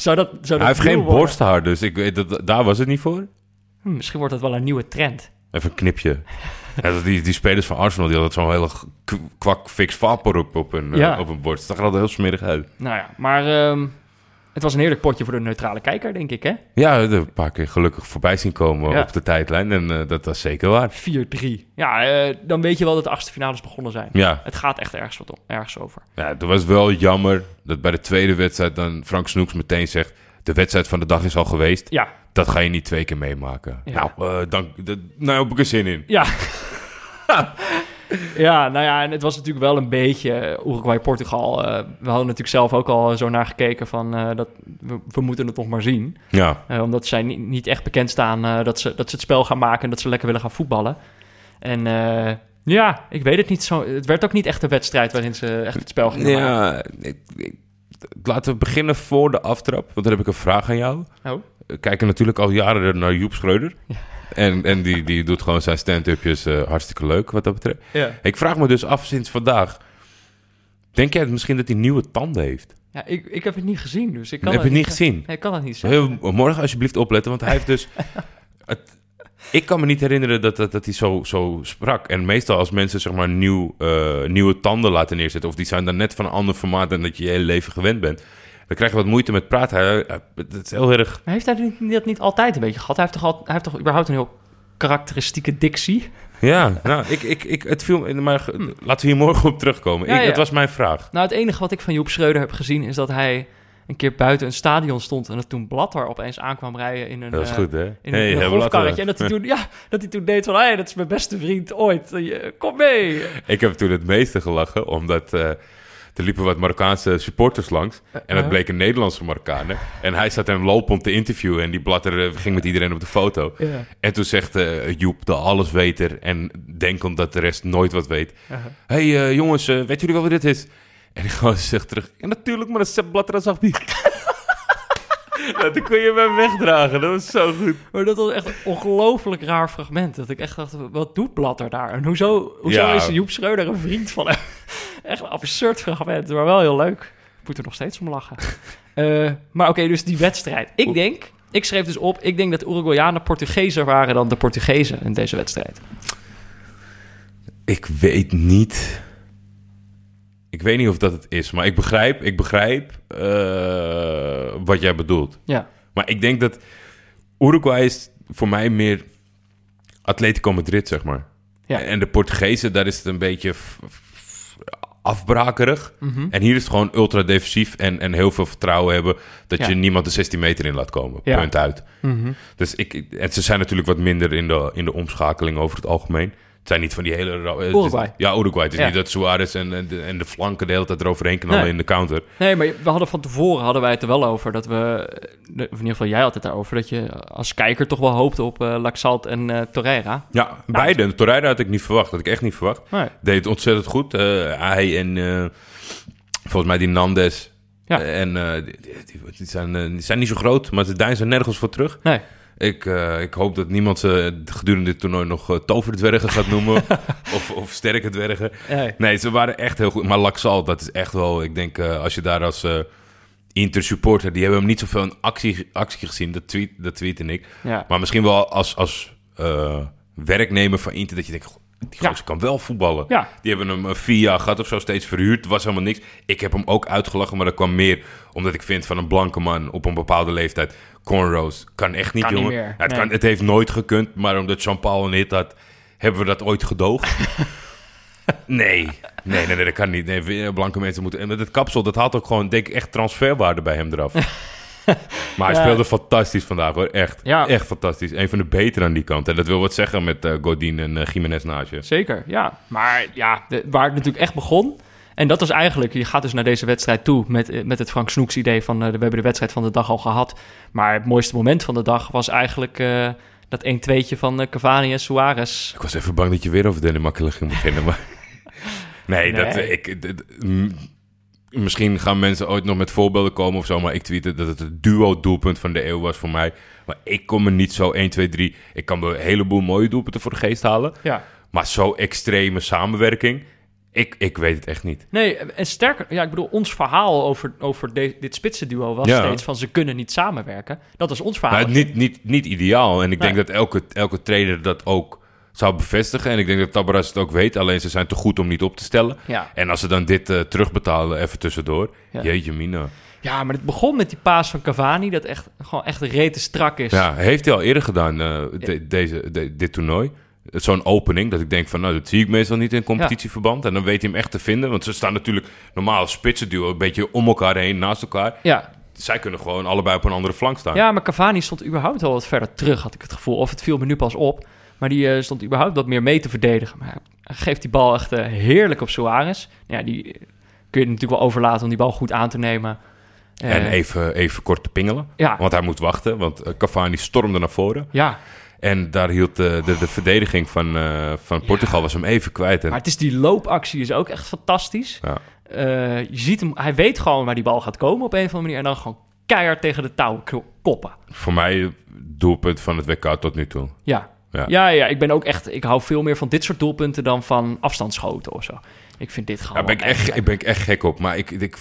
Zou dat, zou dat Hij heeft geen worden? borsthaar, dus ik weet dat, daar was het niet voor. Hm, misschien wordt dat wel een nieuwe trend. Even een knipje. (laughs) Ja, dat die, die spelers van Arsenal, die hadden zo'n hele kwak fix vapor op, op, hun, eh, Ja. op bord. Het zag er altijd heel smerig uit. Nou ja, maar ehm, het was een heerlijk potje voor de neutrale kijker, denk ik, hè? Ja, een paar keer gelukkig voorbij zien komen Ja. op de tijdlijn. En eh, dat was zeker waar. 4-3. Ja, eh, dan weet je wel dat de achtste finales begonnen zijn. Ja, Het gaat echt ergens, wat om, ergens over. ja, het was wel jammer dat bij de tweede wedstrijd dan Frank Snoeks meteen zegt... de wedstrijd van de dag is al geweest. Ja, Dat ga je niet twee keer meemaken. Ja. Nou, eh, dan, dat- nou heb ik er zin in. ja. (laughs) ja, nou ja, en het was natuurlijk wel een beetje Uruguay-Portugal. Eh, we hadden natuurlijk zelf ook al zo naar gekeken van... eh, dat, we, we moeten het nog maar zien. Ja, Eh, omdat zij niet, niet echt bekend staan eh, dat, ze, dat ze het spel gaan maken... en dat ze lekker willen gaan voetballen. En eh, ja, ik weet het niet zo... Het werd ook niet echt een wedstrijd waarin ze echt het spel gingen maken. ja ik- ik- laten we beginnen voor de aftrap. Want dan heb ik een vraag aan jou. Oh, We kijken natuurlijk al jaren naar Joep Schreuder. Ja. En, en die, die doet gewoon zijn stand-upjes eh, hartstikke leuk wat dat betreft. ja. Ik vraag me dus af sinds vandaag. Denk jij misschien dat hij nieuwe tanden heeft? Ja, ik, ik heb het niet gezien, dus ik kan heb je het niet gezien? Nee, ik kan het niet zeggen. Heel, morgen alsjeblieft opletten, want hij heeft dus... (laughs) het, ik kan me niet herinneren dat, dat, dat hij zo, zo sprak. En meestal als mensen zeg maar nieuw, eh, nieuwe tanden laten neerzetten... of die zijn dan net van een ander formaat dan dat je je hele leven gewend bent... dan krijg je wat moeite met praten. Hij, het is heel erg... Maar heeft hij dat niet altijd een beetje gehad? Hij heeft toch, al, hij heeft toch überhaupt een heel karakteristieke dictie? Ja, nou, ik, ik, ik, het viel, maar ge- laten we hier morgen op terugkomen. Ja, ik, ja. Dat was mijn vraag. Nou, het enige wat ik van Joep Schreuder heb gezien... is dat hij een keer buiten een stadion stond... en dat toen Blatter opeens aankwam rijden in een, Dat is eh, goed, hè? in een, Hey, we golfkarretje. En dat hij, toen, ja, dat hij toen deed van... hé, dat is mijn beste vriend ooit. Eh, Kom mee. Ik heb toen het meeste gelachen, omdat eh, er liepen wat Marokkaanse supporters langs. En dat Uh-huh. bleken Nederlandse Marokkanen. En hij zat hem lopen om te interviewen en die blatter eh, ging met iedereen op de foto. En toen zegt eh, Joep, de allesweter en denkend dat de rest nooit wat weet. Uh-huh. hey, eh, jongens, eh, weten jullie wel wie dit is? En die gozer zegt terug, ja natuurlijk, maar dat is Sepp Blatter en Zagbi. (laughs) Nou, kon je hem wegdragen, dat was zo goed. Maar dat was echt een ongelooflijk raar fragment. Dat ik echt dacht, wat doet Blatter daar? En hoezo, hoezo Ja. is Joep Schreuder een vriend van hem? Echt een absurd fragment, maar wel heel leuk. Ik moet er nog steeds om lachen. (laughs) Eh, maar oké, dus die wedstrijd. Ik denk, ik schreef dus op, ik denk dat Uruguayanen Portugezen waren dan de Portugezen in deze wedstrijd. Ik weet niet. Ik weet niet of dat het is, maar ik begrijp, ik begrijp eh, wat jij bedoelt. Ja, Maar ik denk dat Uruguay is voor mij meer Atletico Madrid, zeg maar. Ja. En de Portugezen, daar is het een beetje afbrakerig. Mhm. En hier is het gewoon ultra defensief en, en heel veel vertrouwen hebben dat Ja. je niemand de 16 meter in laat komen. Ja. Punt uit. Mhm. Dus ik, ik- en ze zijn natuurlijk wat minder in de, in de omschakeling over het algemeen. Het zijn niet van die hele... is- ja, Uruguay. Het is Ja. niet dat Suarez en, en, de, en de flanken de hele tijd eroverheen knallen Nee. in de counter. Nee, maar we hadden van tevoren hadden wij het er wel over dat we, of in ieder geval jij had het daarover, dat je als kijker toch wel hoopte op eh Laxalt en eh Torreira. Ja, beide. Torreira had ik niet verwacht. had ik echt niet verwacht. Nee. Deed het ontzettend goed. Eh, hij en volgens mij die Nandes. Ja. En die, die, die zijn, die zijn niet zo groot, maar ze deinzen nergens voor terug. Nee. Ik, eh, ik hoop dat niemand ze gedurende dit toernooi nog eh, toverdwergen gaat noemen. (laughs) of, of sterke dwergen. Nee. Nee, ze waren echt heel goed. Maar Laxal, dat is echt wel... Ik denk, eh, als je daar als eh, Inter-supporter, die hebben hem niet zoveel in actie, actie gezien. Dat, tweet, dat tweette ik. Ja. Maar misschien wel als, als eh, werknemer van Inter, dat je denkt... "Goh, Die Ja. gozer kan wel voetballen. Ja. Die hebben hem eh, vier jaar gehad of zo steeds verhuurd. Was helemaal niks. Ik heb hem ook uitgelachen, maar dat kwam meer omdat ik vind van een blanke man op een bepaalde leeftijd. Cornrows kan echt niet, Kan jongen. Ja, het, nee. kan, het heeft nooit gekund, maar omdat Jean-Paul een hit had, hebben we dat ooit gedoogd. (laughs) nee. nee, nee, nee, dat kan niet. Nee, blanke mensen moeten... En met het kapsel, dat had ook gewoon, denk ik, echt transferwaarde bij hem eraf. (laughs) (laughs) maar hij speelde fantastisch vandaag, hoor. Echt. Ja. Echt fantastisch. Een van de betere aan die kant. En dat wil wat zeggen met eh, Godin en eh Jiménez naast je. Zeker, ja. Maar ja, de- waar het natuurlijk echt begon... En dat was eigenlijk, je gaat dus naar deze wedstrijd toe met, eh, met het Frank Snoeks idee van we hebben de wedstrijd van de dag al gehad. Maar het mooiste moment van de dag was eigenlijk dat 1-2'tje van Cavani en Suarez. Ik was even bang dat je weer over Makkelijk ging beginnen, maar... (laughs) nee, dat... Nee. Ik, d- d- m- misschien gaan mensen ooit nog met voorbeelden komen of zo, maar ik tweette dat het het duo-doelpunt van de eeuw was voor mij. Maar ik kom er niet zo 1, 2, 3... Ik kan een heleboel mooie doelpunten voor de geest halen, Ja. maar zo extreme samenwerking... Ik, ik weet het echt niet. Nee, en sterker, ja, ik bedoel, ons verhaal over, over de- dit spitsenduo was Ja. steeds van ze kunnen niet samenwerken. Dat was ons verhaal. Maar niet, niet, niet ideaal. En ik denk dat elke, elke trainer dat ook zou bevestigen. En ik denk dat Tabaras het ook weet. Alleen ze zijn te goed om niet op te stellen. Ja. En als ze dan dit eh, terugbetalen, even tussendoor. Ja. Jeetje mina. ja, maar het begon met die paas van Cavani, dat echt gewoon echt rete strak is. Ja, heeft hij al eerder gedaan, de- deze, de- dit toernooi. Zo'n opening, dat ik denk van, nou, dat zie ik meestal niet in competitieverband. En dan weet hij hem echt te vinden. Want ze staan natuurlijk normaal als spitsenduo een beetje om elkaar heen, naast elkaar. Ja, Zij kunnen gewoon allebei op een andere flank staan. Ja, maar Cavani stond überhaupt wel wat verder terug, had ik het gevoel. Of het viel me nu pas op. Maar die eh, stond überhaupt wat meer mee te verdedigen. Maar hij geeft die bal echt eh, heerlijk op Suarez. Ja, die eh, kun je natuurlijk wel overlaten om die bal goed aan te nemen. En even, even kort te pingelen. Ja, Want hij moest wachten, want Cavani stormde naar voren. ja, En daar hield de, de, de verdediging van, van Portugal was hem even kwijt. En, maar het is die loopactie is ook echt fantastisch. ja. Je ziet hem, hij weet gewoon waar die bal gaat komen op een of andere manier. En dan gewoon keihard tegen de touw koppen. Voor mij doelpunt van het WK tot nu toe. Ja. Ja. Ja. ja, ik ben ook echt. Ik hou veel meer van dit soort doelpunten dan van afstandsschoten of zo. Ik vind dit gewoon. Daar ben ik, echt, ik ben ik echt gek op. Maar ik, ik, ik,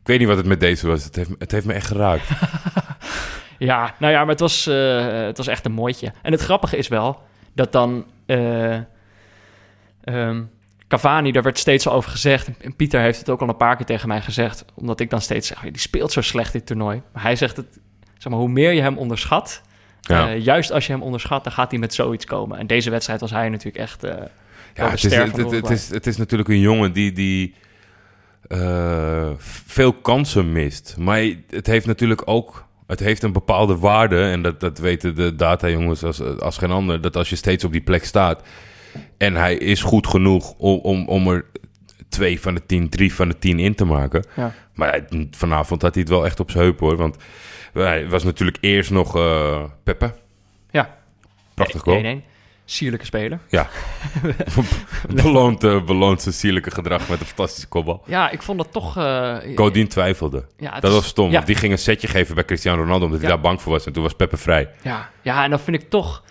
ik weet niet wat het met deze was. Het heeft, het heeft me echt geraakt. (laughs) Ja, nou ja, maar het was, eh, het was echt een mooitje. En het grappige is wel dat dan ehm, Cavani, daar werd steeds al over gezegd. En Pieter heeft het ook al een paar keer tegen mij gezegd. Omdat ik dan steeds zeg, die speelt zo slecht dit toernooi. Maar hij zegt het, zeg maar, hoe meer je hem onderschat... Ja. eh, juist als je hem onderschat, dan gaat hij met zoiets komen. En deze wedstrijd was hij natuurlijk echt... eh, Ja, het is, het, is, het is natuurlijk een jongen die, die eh, veel kansen mist. Maar het heeft natuurlijk ook... Het heeft een bepaalde waarde. En dat, dat weten de data-jongens als, als geen ander. Dat als je steeds op die plek staat... En hij is goed genoeg om, om, om er twee van de tien, drie van de tien in te maken. Ja. Maar hij- vanavond had hij het wel echt op zijn heup hoor. Want hij was natuurlijk eerst nog eh Peppe. Ja. Prachtig goal. 1-1. Sierlijke speler. Ja. (laughs) beloont, eh, beloont zijn sierlijke gedrag met een fantastische kopbal. Ja, ik vond dat toch... Godin twijfelde. ja, Dat is- was stom. Ja, die ging een setje geven bij Cristiano Ronaldo... omdat hij daar bang voor was. En toen was Peppe vrij. Ja, ja, en dan vind ik toch...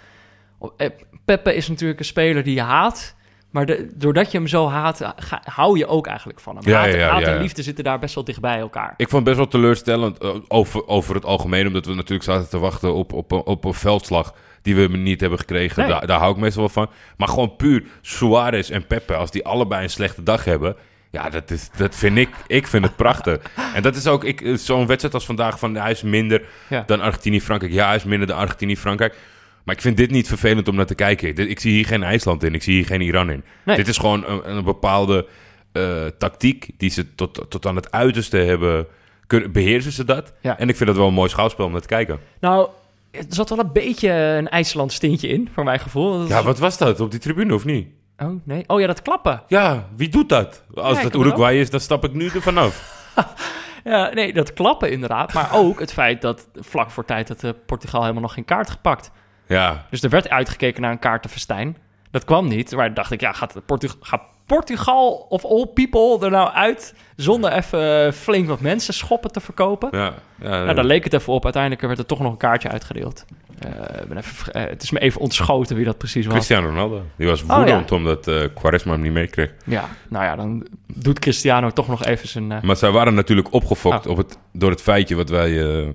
Peppe is natuurlijk een speler die je haat. Maar de, doordat je hem zo haat, ga- hou je ook eigenlijk van hem. Ja, haat ja, ja, haat ja, en liefde zitten daar best wel dicht bij elkaar. Ik vond het best wel teleurstellend eh, over, over het algemeen... omdat we natuurlijk zaten te wachten op, op, op een veldslag... die we niet hebben gekregen. Nee. Daar, daar hou ik meestal wel van. Maar gewoon puur Suarez en Peppe... als die allebei een slechte dag hebben... Ja, dat, is, dat vind ik... Ik vind het prachtig. (laughs) En dat is ook... ik- eh, Zo'n wedstrijd als vandaag... van hij is minder Ja. dan Argentinië-Frankrijk. Ja, hij is minder dan Argentinië-Frankrijk. Maar ik vind dit niet vervelend om naar te kijken. Ik zie hier geen IJsland in. Ik zie hier geen Iran in. Nee. Dit is gewoon een, een bepaalde eh, tactiek... die ze tot, tot aan het uiterste hebben... Kunnen, beheersen ze dat? Ja. En ik vind dat wel een mooi schouwspel om naar te kijken. Nou, er zat wel een beetje een IJsland stintje in, voor mijn gevoel. Dat Ja, wat was dat? Op die tribune of niet? Oh, nee. Oh ja, dat klappen. Ja, wie doet dat? Als Ja, dat ik ook. Uruguay is, dan stap ik nu er vanaf. (laughs) Ja, nee, dat klappen inderdaad. Maar ook het feit dat vlak voor tijd dat eh, Portugal helemaal nog geen kaart gepakt. Ja, Dus er werd uitgekeken naar een kaartenfestijn. Dat kwam niet. Maar dacht ik, ja, gaat, Portug gaat Portugal of all people er nou uit... zonder even flink wat mensen schoppen te verkopen? Ja, ja, Nou, daar leek het even op. Uiteindelijk werd er toch nog een kaartje uitgedeeld. Eh, ben even, eh, het is me even ontschoten wie dat precies was. Cristiano Ronaldo. Die was Oh, woedend omdat eh Quaresma hem niet meekreeg. Ja, nou ja, dan doet Cristiano toch nog even zijn... eh, Maar zij waren natuurlijk opgefokt Ah. op het, door het feitje wat wij eh,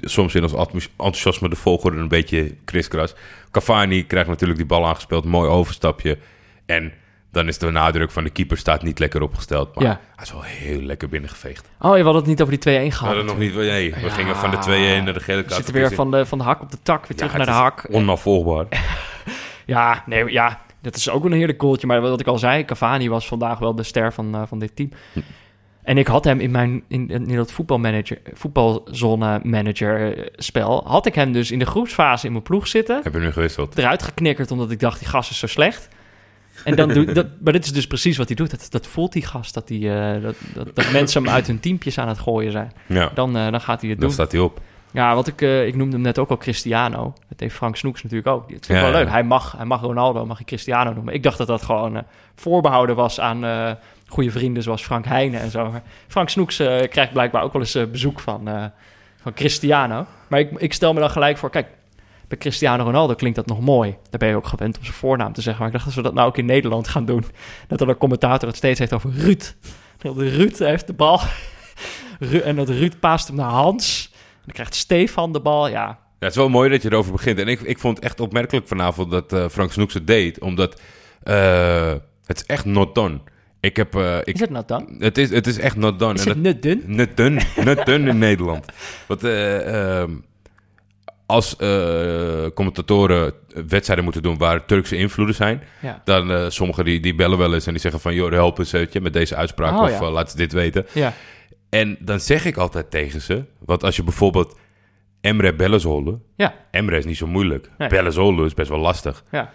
soms in ons enthousiasme de volgorde een beetje kriskras. Cavani krijgt natuurlijk die bal aangespeeld, mooi overstapje. En dan is de nadruk van de keeper staat niet lekker opgesteld. Maar Ja. hij is wel heel lekker binnengeveegd. Oh, je had het niet over die 2-1 We gehad. hadden nog niet... Nee, we Ja. gingen van de 2-1 naar de gele We kaart. zitten weer van de, van de hak op de tak, weer terug naar de hak. Onafvolgbaar. (laughs) Ja, nee, ja, dat is ook een heerlijk goaltje. Maar wat ik al zei, Cavani was vandaag wel de ster van, eh, van dit team. En ik had hem in mijn in, in dat voetbalmanager, voetbalzone manager eh, spel, had ik hem dus in de groepsfase in mijn ploeg zitten. Heb je nu gewisseld? Eruit geknikkerd omdat ik dacht, die gast is zo slecht. En dan doe, dat, maar dit is dus precies wat hij doet. Dat, dat voelt die gast, dat, die, eh, dat, dat, dat mensen hem uit hun teampjes aan het gooien zijn. Ja, Dan, eh, dan gaat hij het dan doen. staat hij op. Ja, wat ik, eh, ik noemde hem net ook al Cristiano. Dat heeft Frank Snoeks natuurlijk ook. Dat ik Ja, wel ja. leuk. Hij mag, hij mag Ronaldo, mag je Cristiano noemen. Ik dacht dat dat gewoon eh, voorbehouden was aan eh, goede vrienden zoals Frank Heijnen en zo. Maar Frank Snoeks krijgt blijkbaar ook wel eens bezoek van, van Cristiano. Maar ik, ik stel me dan gelijk voor, kijk, bij Cristiano Ronaldo klinkt dat nog mooi. Daar ben je ook gewend om zijn voornaam te zeggen. Maar ik dacht, als we dat nou ook in Nederland gaan doen, dat dan een commentator het steeds heeft over Ruud. Ruud heeft de bal. (laughs) Ru- en dat Ruud paast hem naar Hans. Dan krijgt Stefan de bal. Ja, Ja, het is wel mooi dat je erover begint. En ik, ik vond het echt opmerkelijk vanavond dat eh, Frank Snoeks het deed. Omdat eh, het is echt not done. Ik heb... eh, ik, is het nou dan? het, is, het is echt not done. Is En het nut dun? Net dun, net dun in (laughs) Nederland. Want eh, ehm, als commentatoren wedstrijden moeten doen waar Turkse invloeden zijn, Ja. dan sommigen die, die bellen wel eens en die zeggen van, joh, help eens met deze uitspraak Oh, of ja. laat ze dit weten. Ja. En dan zeg ik altijd tegen ze, want als je bijvoorbeeld Emre Bellezoğlu, Ja. Emre is niet zo moeilijk, Nee. Is best wel lastig. Ja.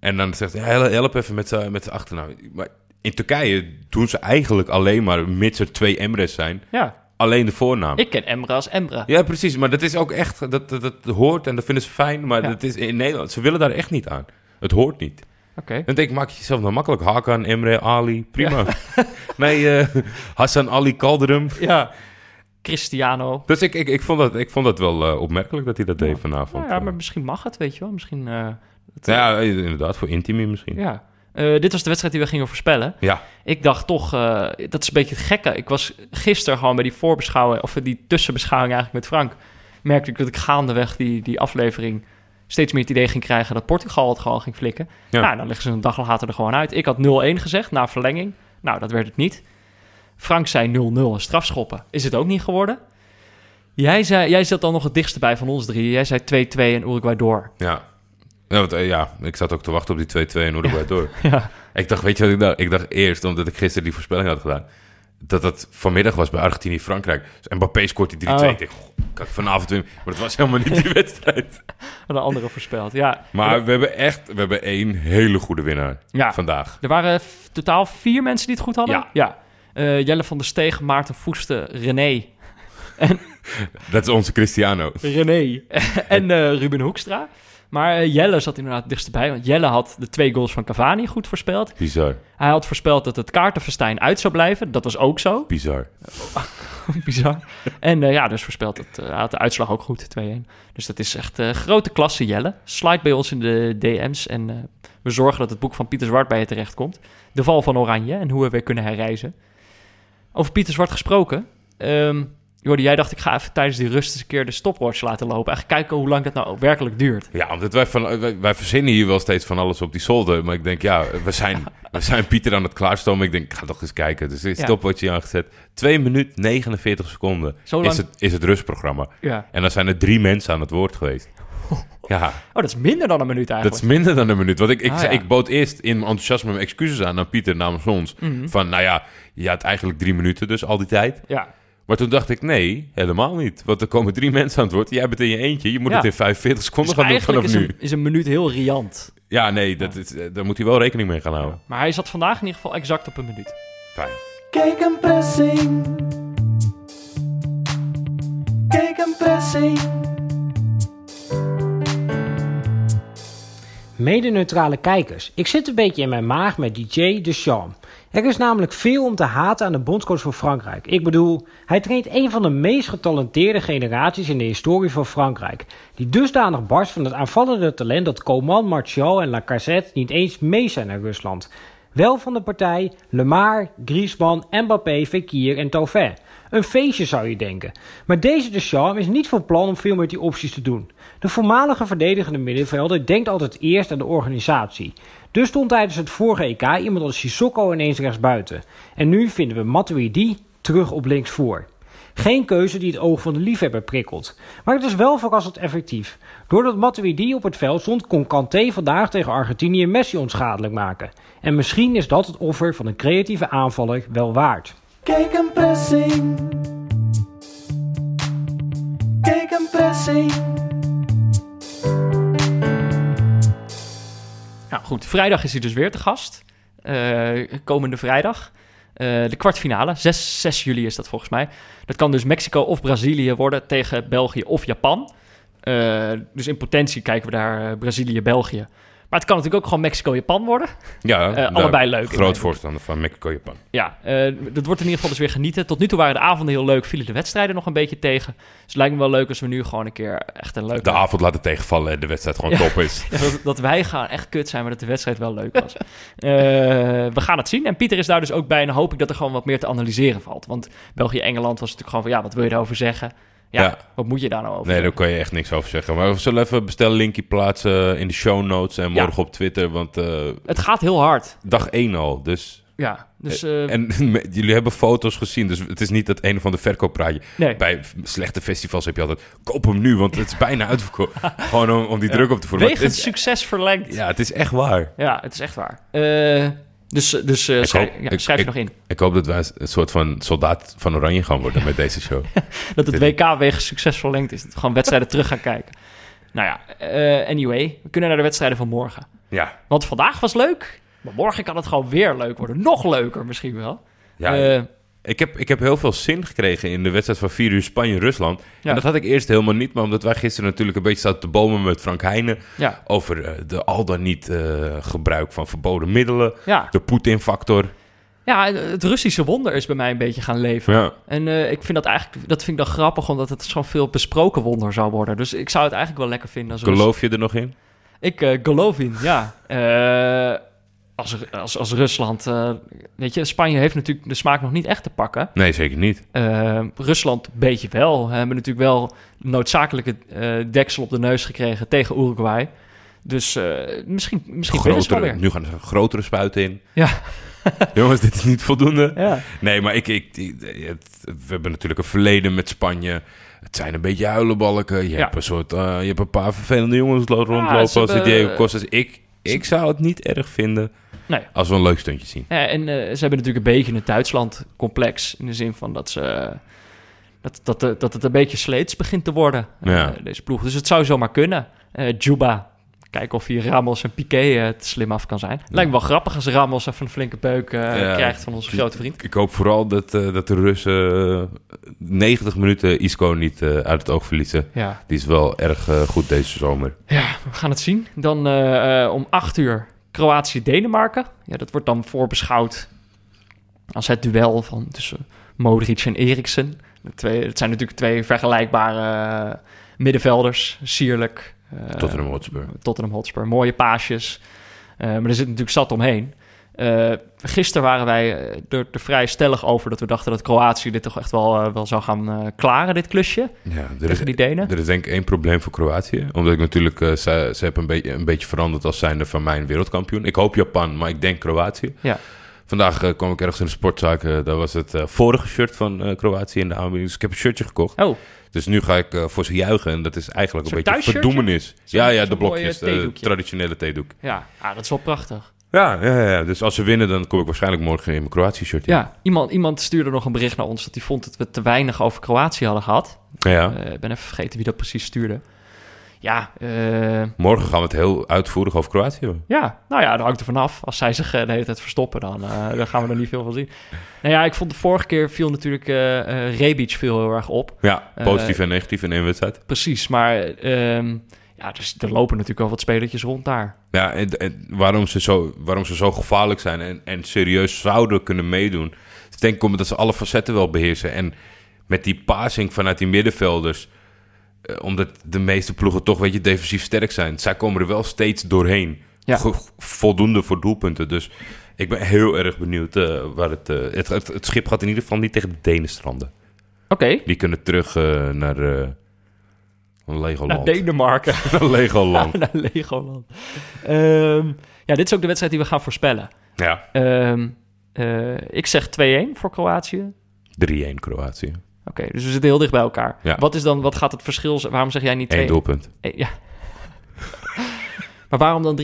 En dan zegt hij, "Hel- help even met zijn met achternaam. Maar in Turkije doen ze eigenlijk alleen maar, mits er twee Emre's zijn, Ja. alleen de voornaam. Ik ken Emra als Emra. Ja, precies. Maar dat is ook echt... Dat, dat, dat hoort en dat vinden ze fijn. Maar Ja. dat is in Nederland... Ze willen daar echt niet aan. Het hoort niet. Oké. Dan denk ik, maak je jezelf nou makkelijk. Hakan, Emre, Ali, prima. (laughs) nee, eh, Hassan Ali Kalderum. Ja. Cristiano. Dus ik, ik, ik, vond dat, ik vond dat wel eh, opmerkelijk dat hij dat deed vanavond. Ja, maar misschien mag het, weet je wel. Misschien... eh, Ja, inderdaad. Voor Intimi misschien. ja. Eh, dit was de wedstrijd die we gingen voorspellen. Ja. Ik dacht toch, eh, dat is een beetje het gekke. Ik was gisteren gewoon bij die voorbeschouwing, of die tussenbeschouwing eigenlijk met Frank, merkte ik dat ik gaandeweg die, die aflevering steeds meer het idee ging krijgen dat Portugal het gewoon ging flikken. Ja. Nou, dan leggen ze een dag later er gewoon uit. Ik had 0-1 gezegd na verlenging. Nou, dat werd het niet. Frank zei 0-0 strafschoppen. Is het ook niet geworden? Jij, zei, jij zat dan nog het dichtste bij van ons drie. Jij zei 2-2 en Uruguay door. Ja. Ja, want, eh, ja, ik zat ook te wachten op die 2-2 en Uruguay door. (laughs) Ja. Ik dacht, weet je wat ik dacht? Ik dacht eerst, omdat ik gisteren die voorspelling had gedaan, dat het vanmiddag was bij Argentinië-Frankrijk. Dus Mbappé scoort die 3-2. Oh. Ik dacht, goh, kan ik vanavond winnen? Maar het was helemaal niet die (laughs) wedstrijd. Een andere voorspeld. Ja. Maar we hebben echt, we hebben één hele goede winnaar Ja. vandaag. Er waren totaal vier mensen die het goed hadden. Ja. ja. Eh, Jelle van der Steeg, Maarten Voeste, René. (laughs) (laughs) Dat is onze Cristiano. René en eh, Ruben Hoekstra. Maar eh, Jelle zat inderdaad het dichtst bij. Want Jelle had de twee goals van Cavani goed voorspeld. Bizar, Hij had voorspeld dat het kaartenfestijn uit zou blijven. Dat was ook zo. (laughs) bizar. (laughs) Bizar. En eh, ja, dus voorspeld dat hij had de uitslag ook goed, 2-1. Dus dat is echt eh, grote klasse, Jelle. Slide bij ons in de DM's en eh, we zorgen dat het boek van Pieter Zwart bij je terechtkomt. De val van Oranje en hoe we weer kunnen herreizen. Over Pieter Zwart gesproken. ehm Jordi, jij dacht ik ga even tijdens die rust eens een keer de stopwatch laten lopen. Echt kijken hoe lang dat nou werkelijk duurt. Ja, omdat wij, van, wij, wij verzinnen hier wel steeds van alles op die zolder. Maar ik denk, ja, we zijn, (laughs) we zijn Pieter aan het klaarstomen. Ik denk, ik ga toch eens kijken. Dus is Ja. stopwatch aangezet. 2 minuten 49 seconden Zo lang? is het, is het rustprogramma. Ja. En dan zijn er drie mensen aan het woord geweest. (laughs) Ja, Oh, dat is minder dan een minuut dat eigenlijk. is minder dan een minuut. Want ik, ik, Ah, zei, ja. ik bood eerst in mijn enthousiasme mijn excuses aan aan Pieter namens ons. Mhm. Van, nou ja, je had eigenlijk drie minuten dus al die tijd. Ja. Maar toen dacht ik, nee, helemaal niet. Want er komen drie (laughs) mensen aan het woord. Jij bent in je eentje. Je moet Ja. het in 45 seconden Dus gaan doen vanaf is nu. een, is een minuut heel riant. Ja, nee, dat is, eh, daar moet hij wel rekening mee gaan houden. Maar hij zat vandaag in ieder geval exact op een minuut. Fijn. Kijk een pressing. Kijk een pressing. Mede-neutrale kijkers, ik zit een beetje in mijn maag met DJ Deschamps. Er is namelijk veel om te haten aan de bondscoach van Frankrijk. Ik bedoel, hij traint een van de meest getalenteerde generaties in de historie van Frankrijk. Die dusdanig barst van het aanvallende talent dat Coman, Martial en Lacazette niet eens mee zijn naar Rusland. Wel van de partij Lemar, Griezmann, Mbappé, Fekir en Tauvin. Een feestje zou je denken. Maar deze Deschamps is niet van plan om veel met die opties te doen. De voormalige verdedigende middenvelder denkt altijd eerst aan de organisatie. Dus stond tijdens het vorige EK iemand als Sissoko ineens rechtsbuiten. En nu vinden we Matuidi terug op links voor. Geen keuze die het oog van de liefhebber prikkelt. Maar het is wel verrassend effectief. Doordat Matuidi op het veld stond, kon Kanté vandaag tegen Argentinië Messi onschadelijk maken. En misschien is dat het offer van een creatieve aanvaller wel waard. Kijk een pressing. Kijk een pressing. Nou goed, vrijdag is hij dus weer te gast. Eh, komende vrijdag. Eh, de kwartfinale, 6, 6 juli is dat volgens mij. Dat kan dus Mexico of Brazilië worden tegen België of Japan. Eh, dus in potentie kijken we daar Brazilië-België. Maar het kan natuurlijk ook gewoon Mexico-Japan worden. Ja, Eh, daar- allebei leuk. Groot voorstander van Mexico-Japan. Ja, eh, dat wordt in ieder geval dus weer genieten. Tot nu toe waren de avonden heel leuk, vielen de wedstrijden nog een beetje tegen. Dus het lijkt me wel leuk als we nu gewoon een keer echt een leuke... De avond laten tegenvallen en de wedstrijd gewoon top is. Ja, (laughs) dat, dat wij gaan echt kut zijn, maar dat de wedstrijd wel leuk was. Eh, we gaan het zien. En Pieter is daar dus ook bij. En dan hoop ik dat er gewoon wat meer te analyseren valt. Want België-Engeland was natuurlijk gewoon van... Ja, wat wil je daarover zeggen? Ja, Ja. wat moet je daar nou over Nee, daar kan je echt niks over zeggen. Maar we zullen even bestellinkje plaatsen in de show notes en Ja. morgen op Twitter. Want eh, Het gaat heel hard. dag 1 al, dus... Ja, dus... eh, En (laughs) jullie hebben foto's gezien, dus het is niet dat een of ander verkooppraatje. nee. Bij slechte festivals heb je altijd, koop hem nu, want het is bijna (laughs) uitverkocht. Gewoon om, om die druk op te voeren. Maar Wegens het is, succes verlengd. Ja. ja, het is echt waar. het is echt waar. Eh, dus dus eh, schrijf, hoop- ja, ik- schrijf je nog in. Ik hoop dat wij een soort van soldaat van Oranje gaan worden met deze show. (laughs) Dat het WK wegens succes verlengd is. Dat we gewoon wedstrijden terug gaan kijken. Nou ja, eh, anyway. We kunnen naar de wedstrijden van morgen. Ja, Want vandaag was leuk. Maar morgen kan het gewoon weer leuk worden. Nog leuker misschien wel. ja Eh, ik, heb, ik heb heel veel zin gekregen in de wedstrijd van 4 uur Spanje-Rusland. Ja. En dat had ik eerst helemaal niet, maar omdat wij gisteren natuurlijk een beetje zaten te bomen met Frank Heijnen ja, over eh, de al dan niet eh, gebruik van verboden middelen, ja. de Poetin-factor. ja, het Russische wonder is bij mij een beetje gaan leven. Ja. En eh, ik vind dat eigenlijk dat vind ik dan grappig, omdat het zo'n veel besproken wonder zou worden. Dus ik zou het eigenlijk wel lekker vinden als Geloof je er nog in? Ik geloof in, ja. Als, als, als Rusland, eh, weet je, Spanje heeft natuurlijk de smaak nog niet echt te pakken. Nee, zeker niet. Eh, Rusland een beetje wel. We hebben natuurlijk wel noodzakelijke eh, deksel op de neus gekregen tegen Uruguay. Dus misschien, misschien Grotere, weer. nu gaan er grotere spuiten in. Ja. (laughs) Jongens, dit is niet voldoende. Ja. Nee, maar ik, ik, ik- het- we hebben natuurlijk een verleden met Spanje. Het zijn een beetje huilenbalken. Je, Ja. hebt, een soort, je hebt een paar vervelende jongens lo- rondlopen ze als hebben- Diego Costas. Ik, ik zou het niet erg vinden Nee. als we een leuk stuntje zien. Ja, en eh, ze hebben natuurlijk een beetje een Duitsland-complex. In de zin van dat ze... Dat, dat, eh, dat het een beetje sleets begint te worden, eh, deze ploeg. Dus het zou zomaar kunnen. Eh Juba, kijken of hij Ramos en Piqué eh, te slim af kan zijn. Lijkt me wel grappig als Ramos even een flinke beuk eh, Ja. krijgt van onze grote vriend. Ik hoop vooral dat, eh, dat de Russen eh, 90 minuten Isco niet uit het oog verliezen. Ja. Die is wel erg goed deze zomer. ja, we gaan het zien. Dan om 8 uur Kroatië-Denemarken. Ja, dat wordt dan voorbeschouwd als het duel van tussen Modric en Eriksen. Twee, het zijn natuurlijk twee vergelijkbare middenvelders. Sierlijk. Eh, Tottenham Hotspur. Tottenham Hotspur. Mooie paasjes. Eh, maar er zit natuurlijk zat omheen. Eh gisteren waren wij er, er vrij stellig over dat we dachten dat Kroatië dit toch echt wel, wel zou gaan klaren, dit klusje. Ja, er is, Tegen die Denen. er is denk ik één probleem voor Kroatië. Omdat ik natuurlijk, ze, ze hebben een, beetje een beetje veranderd als zijnde van mijn wereldkampioen. Ik hoop Japan, maar ik denk Kroatië. Ja. Vandaag kwam ik ergens in de sportzaak. daar was het vorige shirt van Kroatië in de aanbieding. Dus ik heb een shirtje gekocht. Oh, Dus nu ga ik eh, voor ze juichen. En dat is eigenlijk een Zo'n beetje verdoemenis. Ja, ja, de blokjes. De theedoekje. traditionele theedoek. ja. Ah, dat is wel prachtig. Ja, ja, ja. Dus als ze winnen, dan kom ik waarschijnlijk morgen in mijn Kroatië-shirt. Ja, iemand, iemand stuurde nog een bericht naar ons dat hij vond dat we te weinig over Kroatië hadden gehad. ja. Eh, Ik ben even vergeten wie dat precies stuurde. Ja, eh, Morgen gaan we het heel uitvoerig over Kroatië hebben. ja, nou ja, dat hangt er vanaf. Als zij zich eh, de hele tijd verstoppen, dan, eh, dan gaan we er niet veel van zien. Nou ja, ik vond de vorige keer viel natuurlijk eh Rebic viel heel erg op. Ja, positief en negatief in één wedstrijd. Precies, maar ehm, Ja, dus er lopen natuurlijk wel wat spelertjes rond daar. Ja, en, en waarom, ze zo, waarom ze zo gevaarlijk zijn en, en serieus zouden kunnen meedoen. Ik denk omdat dat ze alle facetten wel beheersen. En met die passing vanuit die middenvelders, omdat de meeste ploegen toch weet je defensief sterk zijn. Zij komen er wel steeds doorheen. Ja. Voldoende voor doelpunten. Dus ik ben heel erg benieuwd eh, waar het, eh, het, het... Het schip gaat in ieder geval niet tegen de Denen stranden. Oké, Die kunnen terug eh, naar eh Legoland. naar Denemarken. (laughs) Naar Legoland. (laughs) naar Legoland. Ehm, ja, dit is ook de wedstrijd die we gaan voorspellen. ja, Ehm, eh, ik zeg 2-1 voor Kroatië. 3-1 Kroatië. Oké, dus we zitten heel dicht bij elkaar. Ja. Wat is dan, wat gaat het verschil zijn? Waarom zeg jij niet 2-1? Eén doelpunt. Eh, ja. (laughs) maar waarom dan 3-1?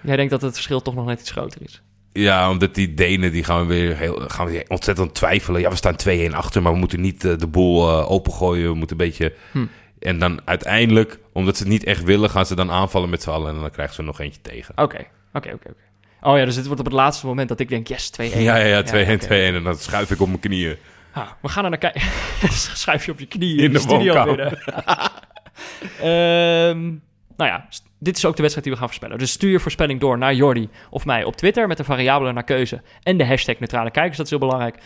Jij denkt dat het verschil toch nog net iets groter is. Ja, omdat die Denen, die gaan we weer heel, gaan we weer ontzettend twijfelen. Ja, we staan 2-1 achter, maar we moeten niet eh, de boel eh, opengooien. We moeten een beetje... Hm. En dan uiteindelijk, omdat ze het niet echt willen, gaan ze dan aanvallen met z'n allen. En dan krijgen ze er nog eentje tegen. Oké, oké, oké. oké. Oh ja, dus dit wordt op het laatste moment dat ik denk, yes, 2-1. Ja, ja, ja, 2-1, 2-1. oké. En dan schuif ik op mijn knieën. Ah, we gaan er naar kijken. (laughs) Schuif je op je knieën In in, de de, studio binnen. (laughs) Ehm, nou ja, dit is ook de wedstrijd die we gaan voorspellen. Dus stuur je voorspelling door naar Jordi of mij op Twitter met de variabelen naar keuze en de hashtag neutrale kijkers. Dat is heel belangrijk.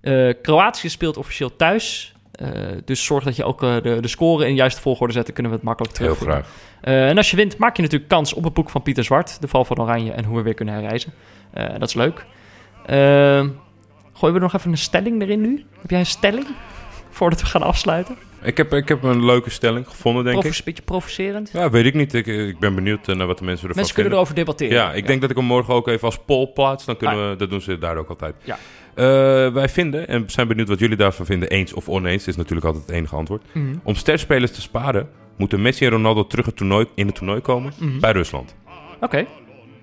Eh, Kroatië speelt officieel thuis. Eh, dus zorg dat je ook eh, de, de score in de juiste volgorde zet. Dan kunnen we het makkelijk Heel terug. graag. en als je wint, maak je natuurlijk kans op het boek van Pieter Zwart. De val van Oranje en hoe we weer kunnen herreizen. Dat is leuk. Gooien we nog even een stelling erin nu? Heb jij een stelling? Voordat we gaan afsluiten. Ik heb, ik heb een leuke stelling gevonden, denk Provo- ik. Een beetje provocerend. Ja, weet ik niet. Ik, ik ben benieuwd eh, naar wat de mensen ervan Mensen kunnen vinden. erover debatteren. Ja, ik denk dat ik hem morgen ook even als poll plaats. Dan kunnen we, dat doen ze daar ook altijd. Ja. Eh, wij vinden, en zijn benieuwd wat jullie daarvan vinden, eens of oneens, is natuurlijk altijd het enige antwoord. Mhm. Om sterspelers te sparen, moeten Messi en Ronaldo terug het toernooi, in het toernooi komen Mhm. bij Rusland. Oké.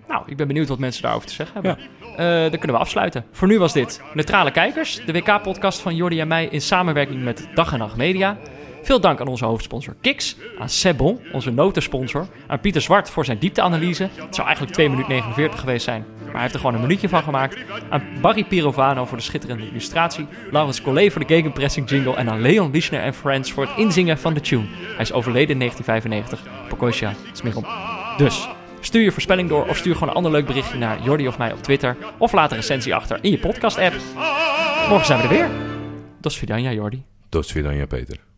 Nou, ik ben benieuwd wat mensen daarover te zeggen hebben. Eh, dan kunnen we afsluiten. Voor nu was dit Neutrale Kijkers, de WK-podcast van Jordi en mij in samenwerking met Dag en Nacht Media. Veel dank aan onze hoofdsponsor Kiks, aan Sebon, onze notensponsor, aan Pieter Zwart voor zijn diepteanalyse. Het zou eigenlijk 2 minuten 49 geweest zijn, maar hij heeft er gewoon een minuutje van gemaakt. Aan Barry Pirovano voor de schitterende illustratie, Laurens Collet voor de gegenpressing jingle en aan Leon Lischner en Friends voor het inzingen van de tune. Hij is overleden in 1995. Pokosja, Smichel. Dus, stuur je voorspelling door of stuur gewoon een ander leuk berichtje naar Jordi of mij op Twitter. Of laat een recensie achter in je podcast-app. Morgen zijn we er weer. Dat is Vidania, Jordi. Tot ziens, Peter.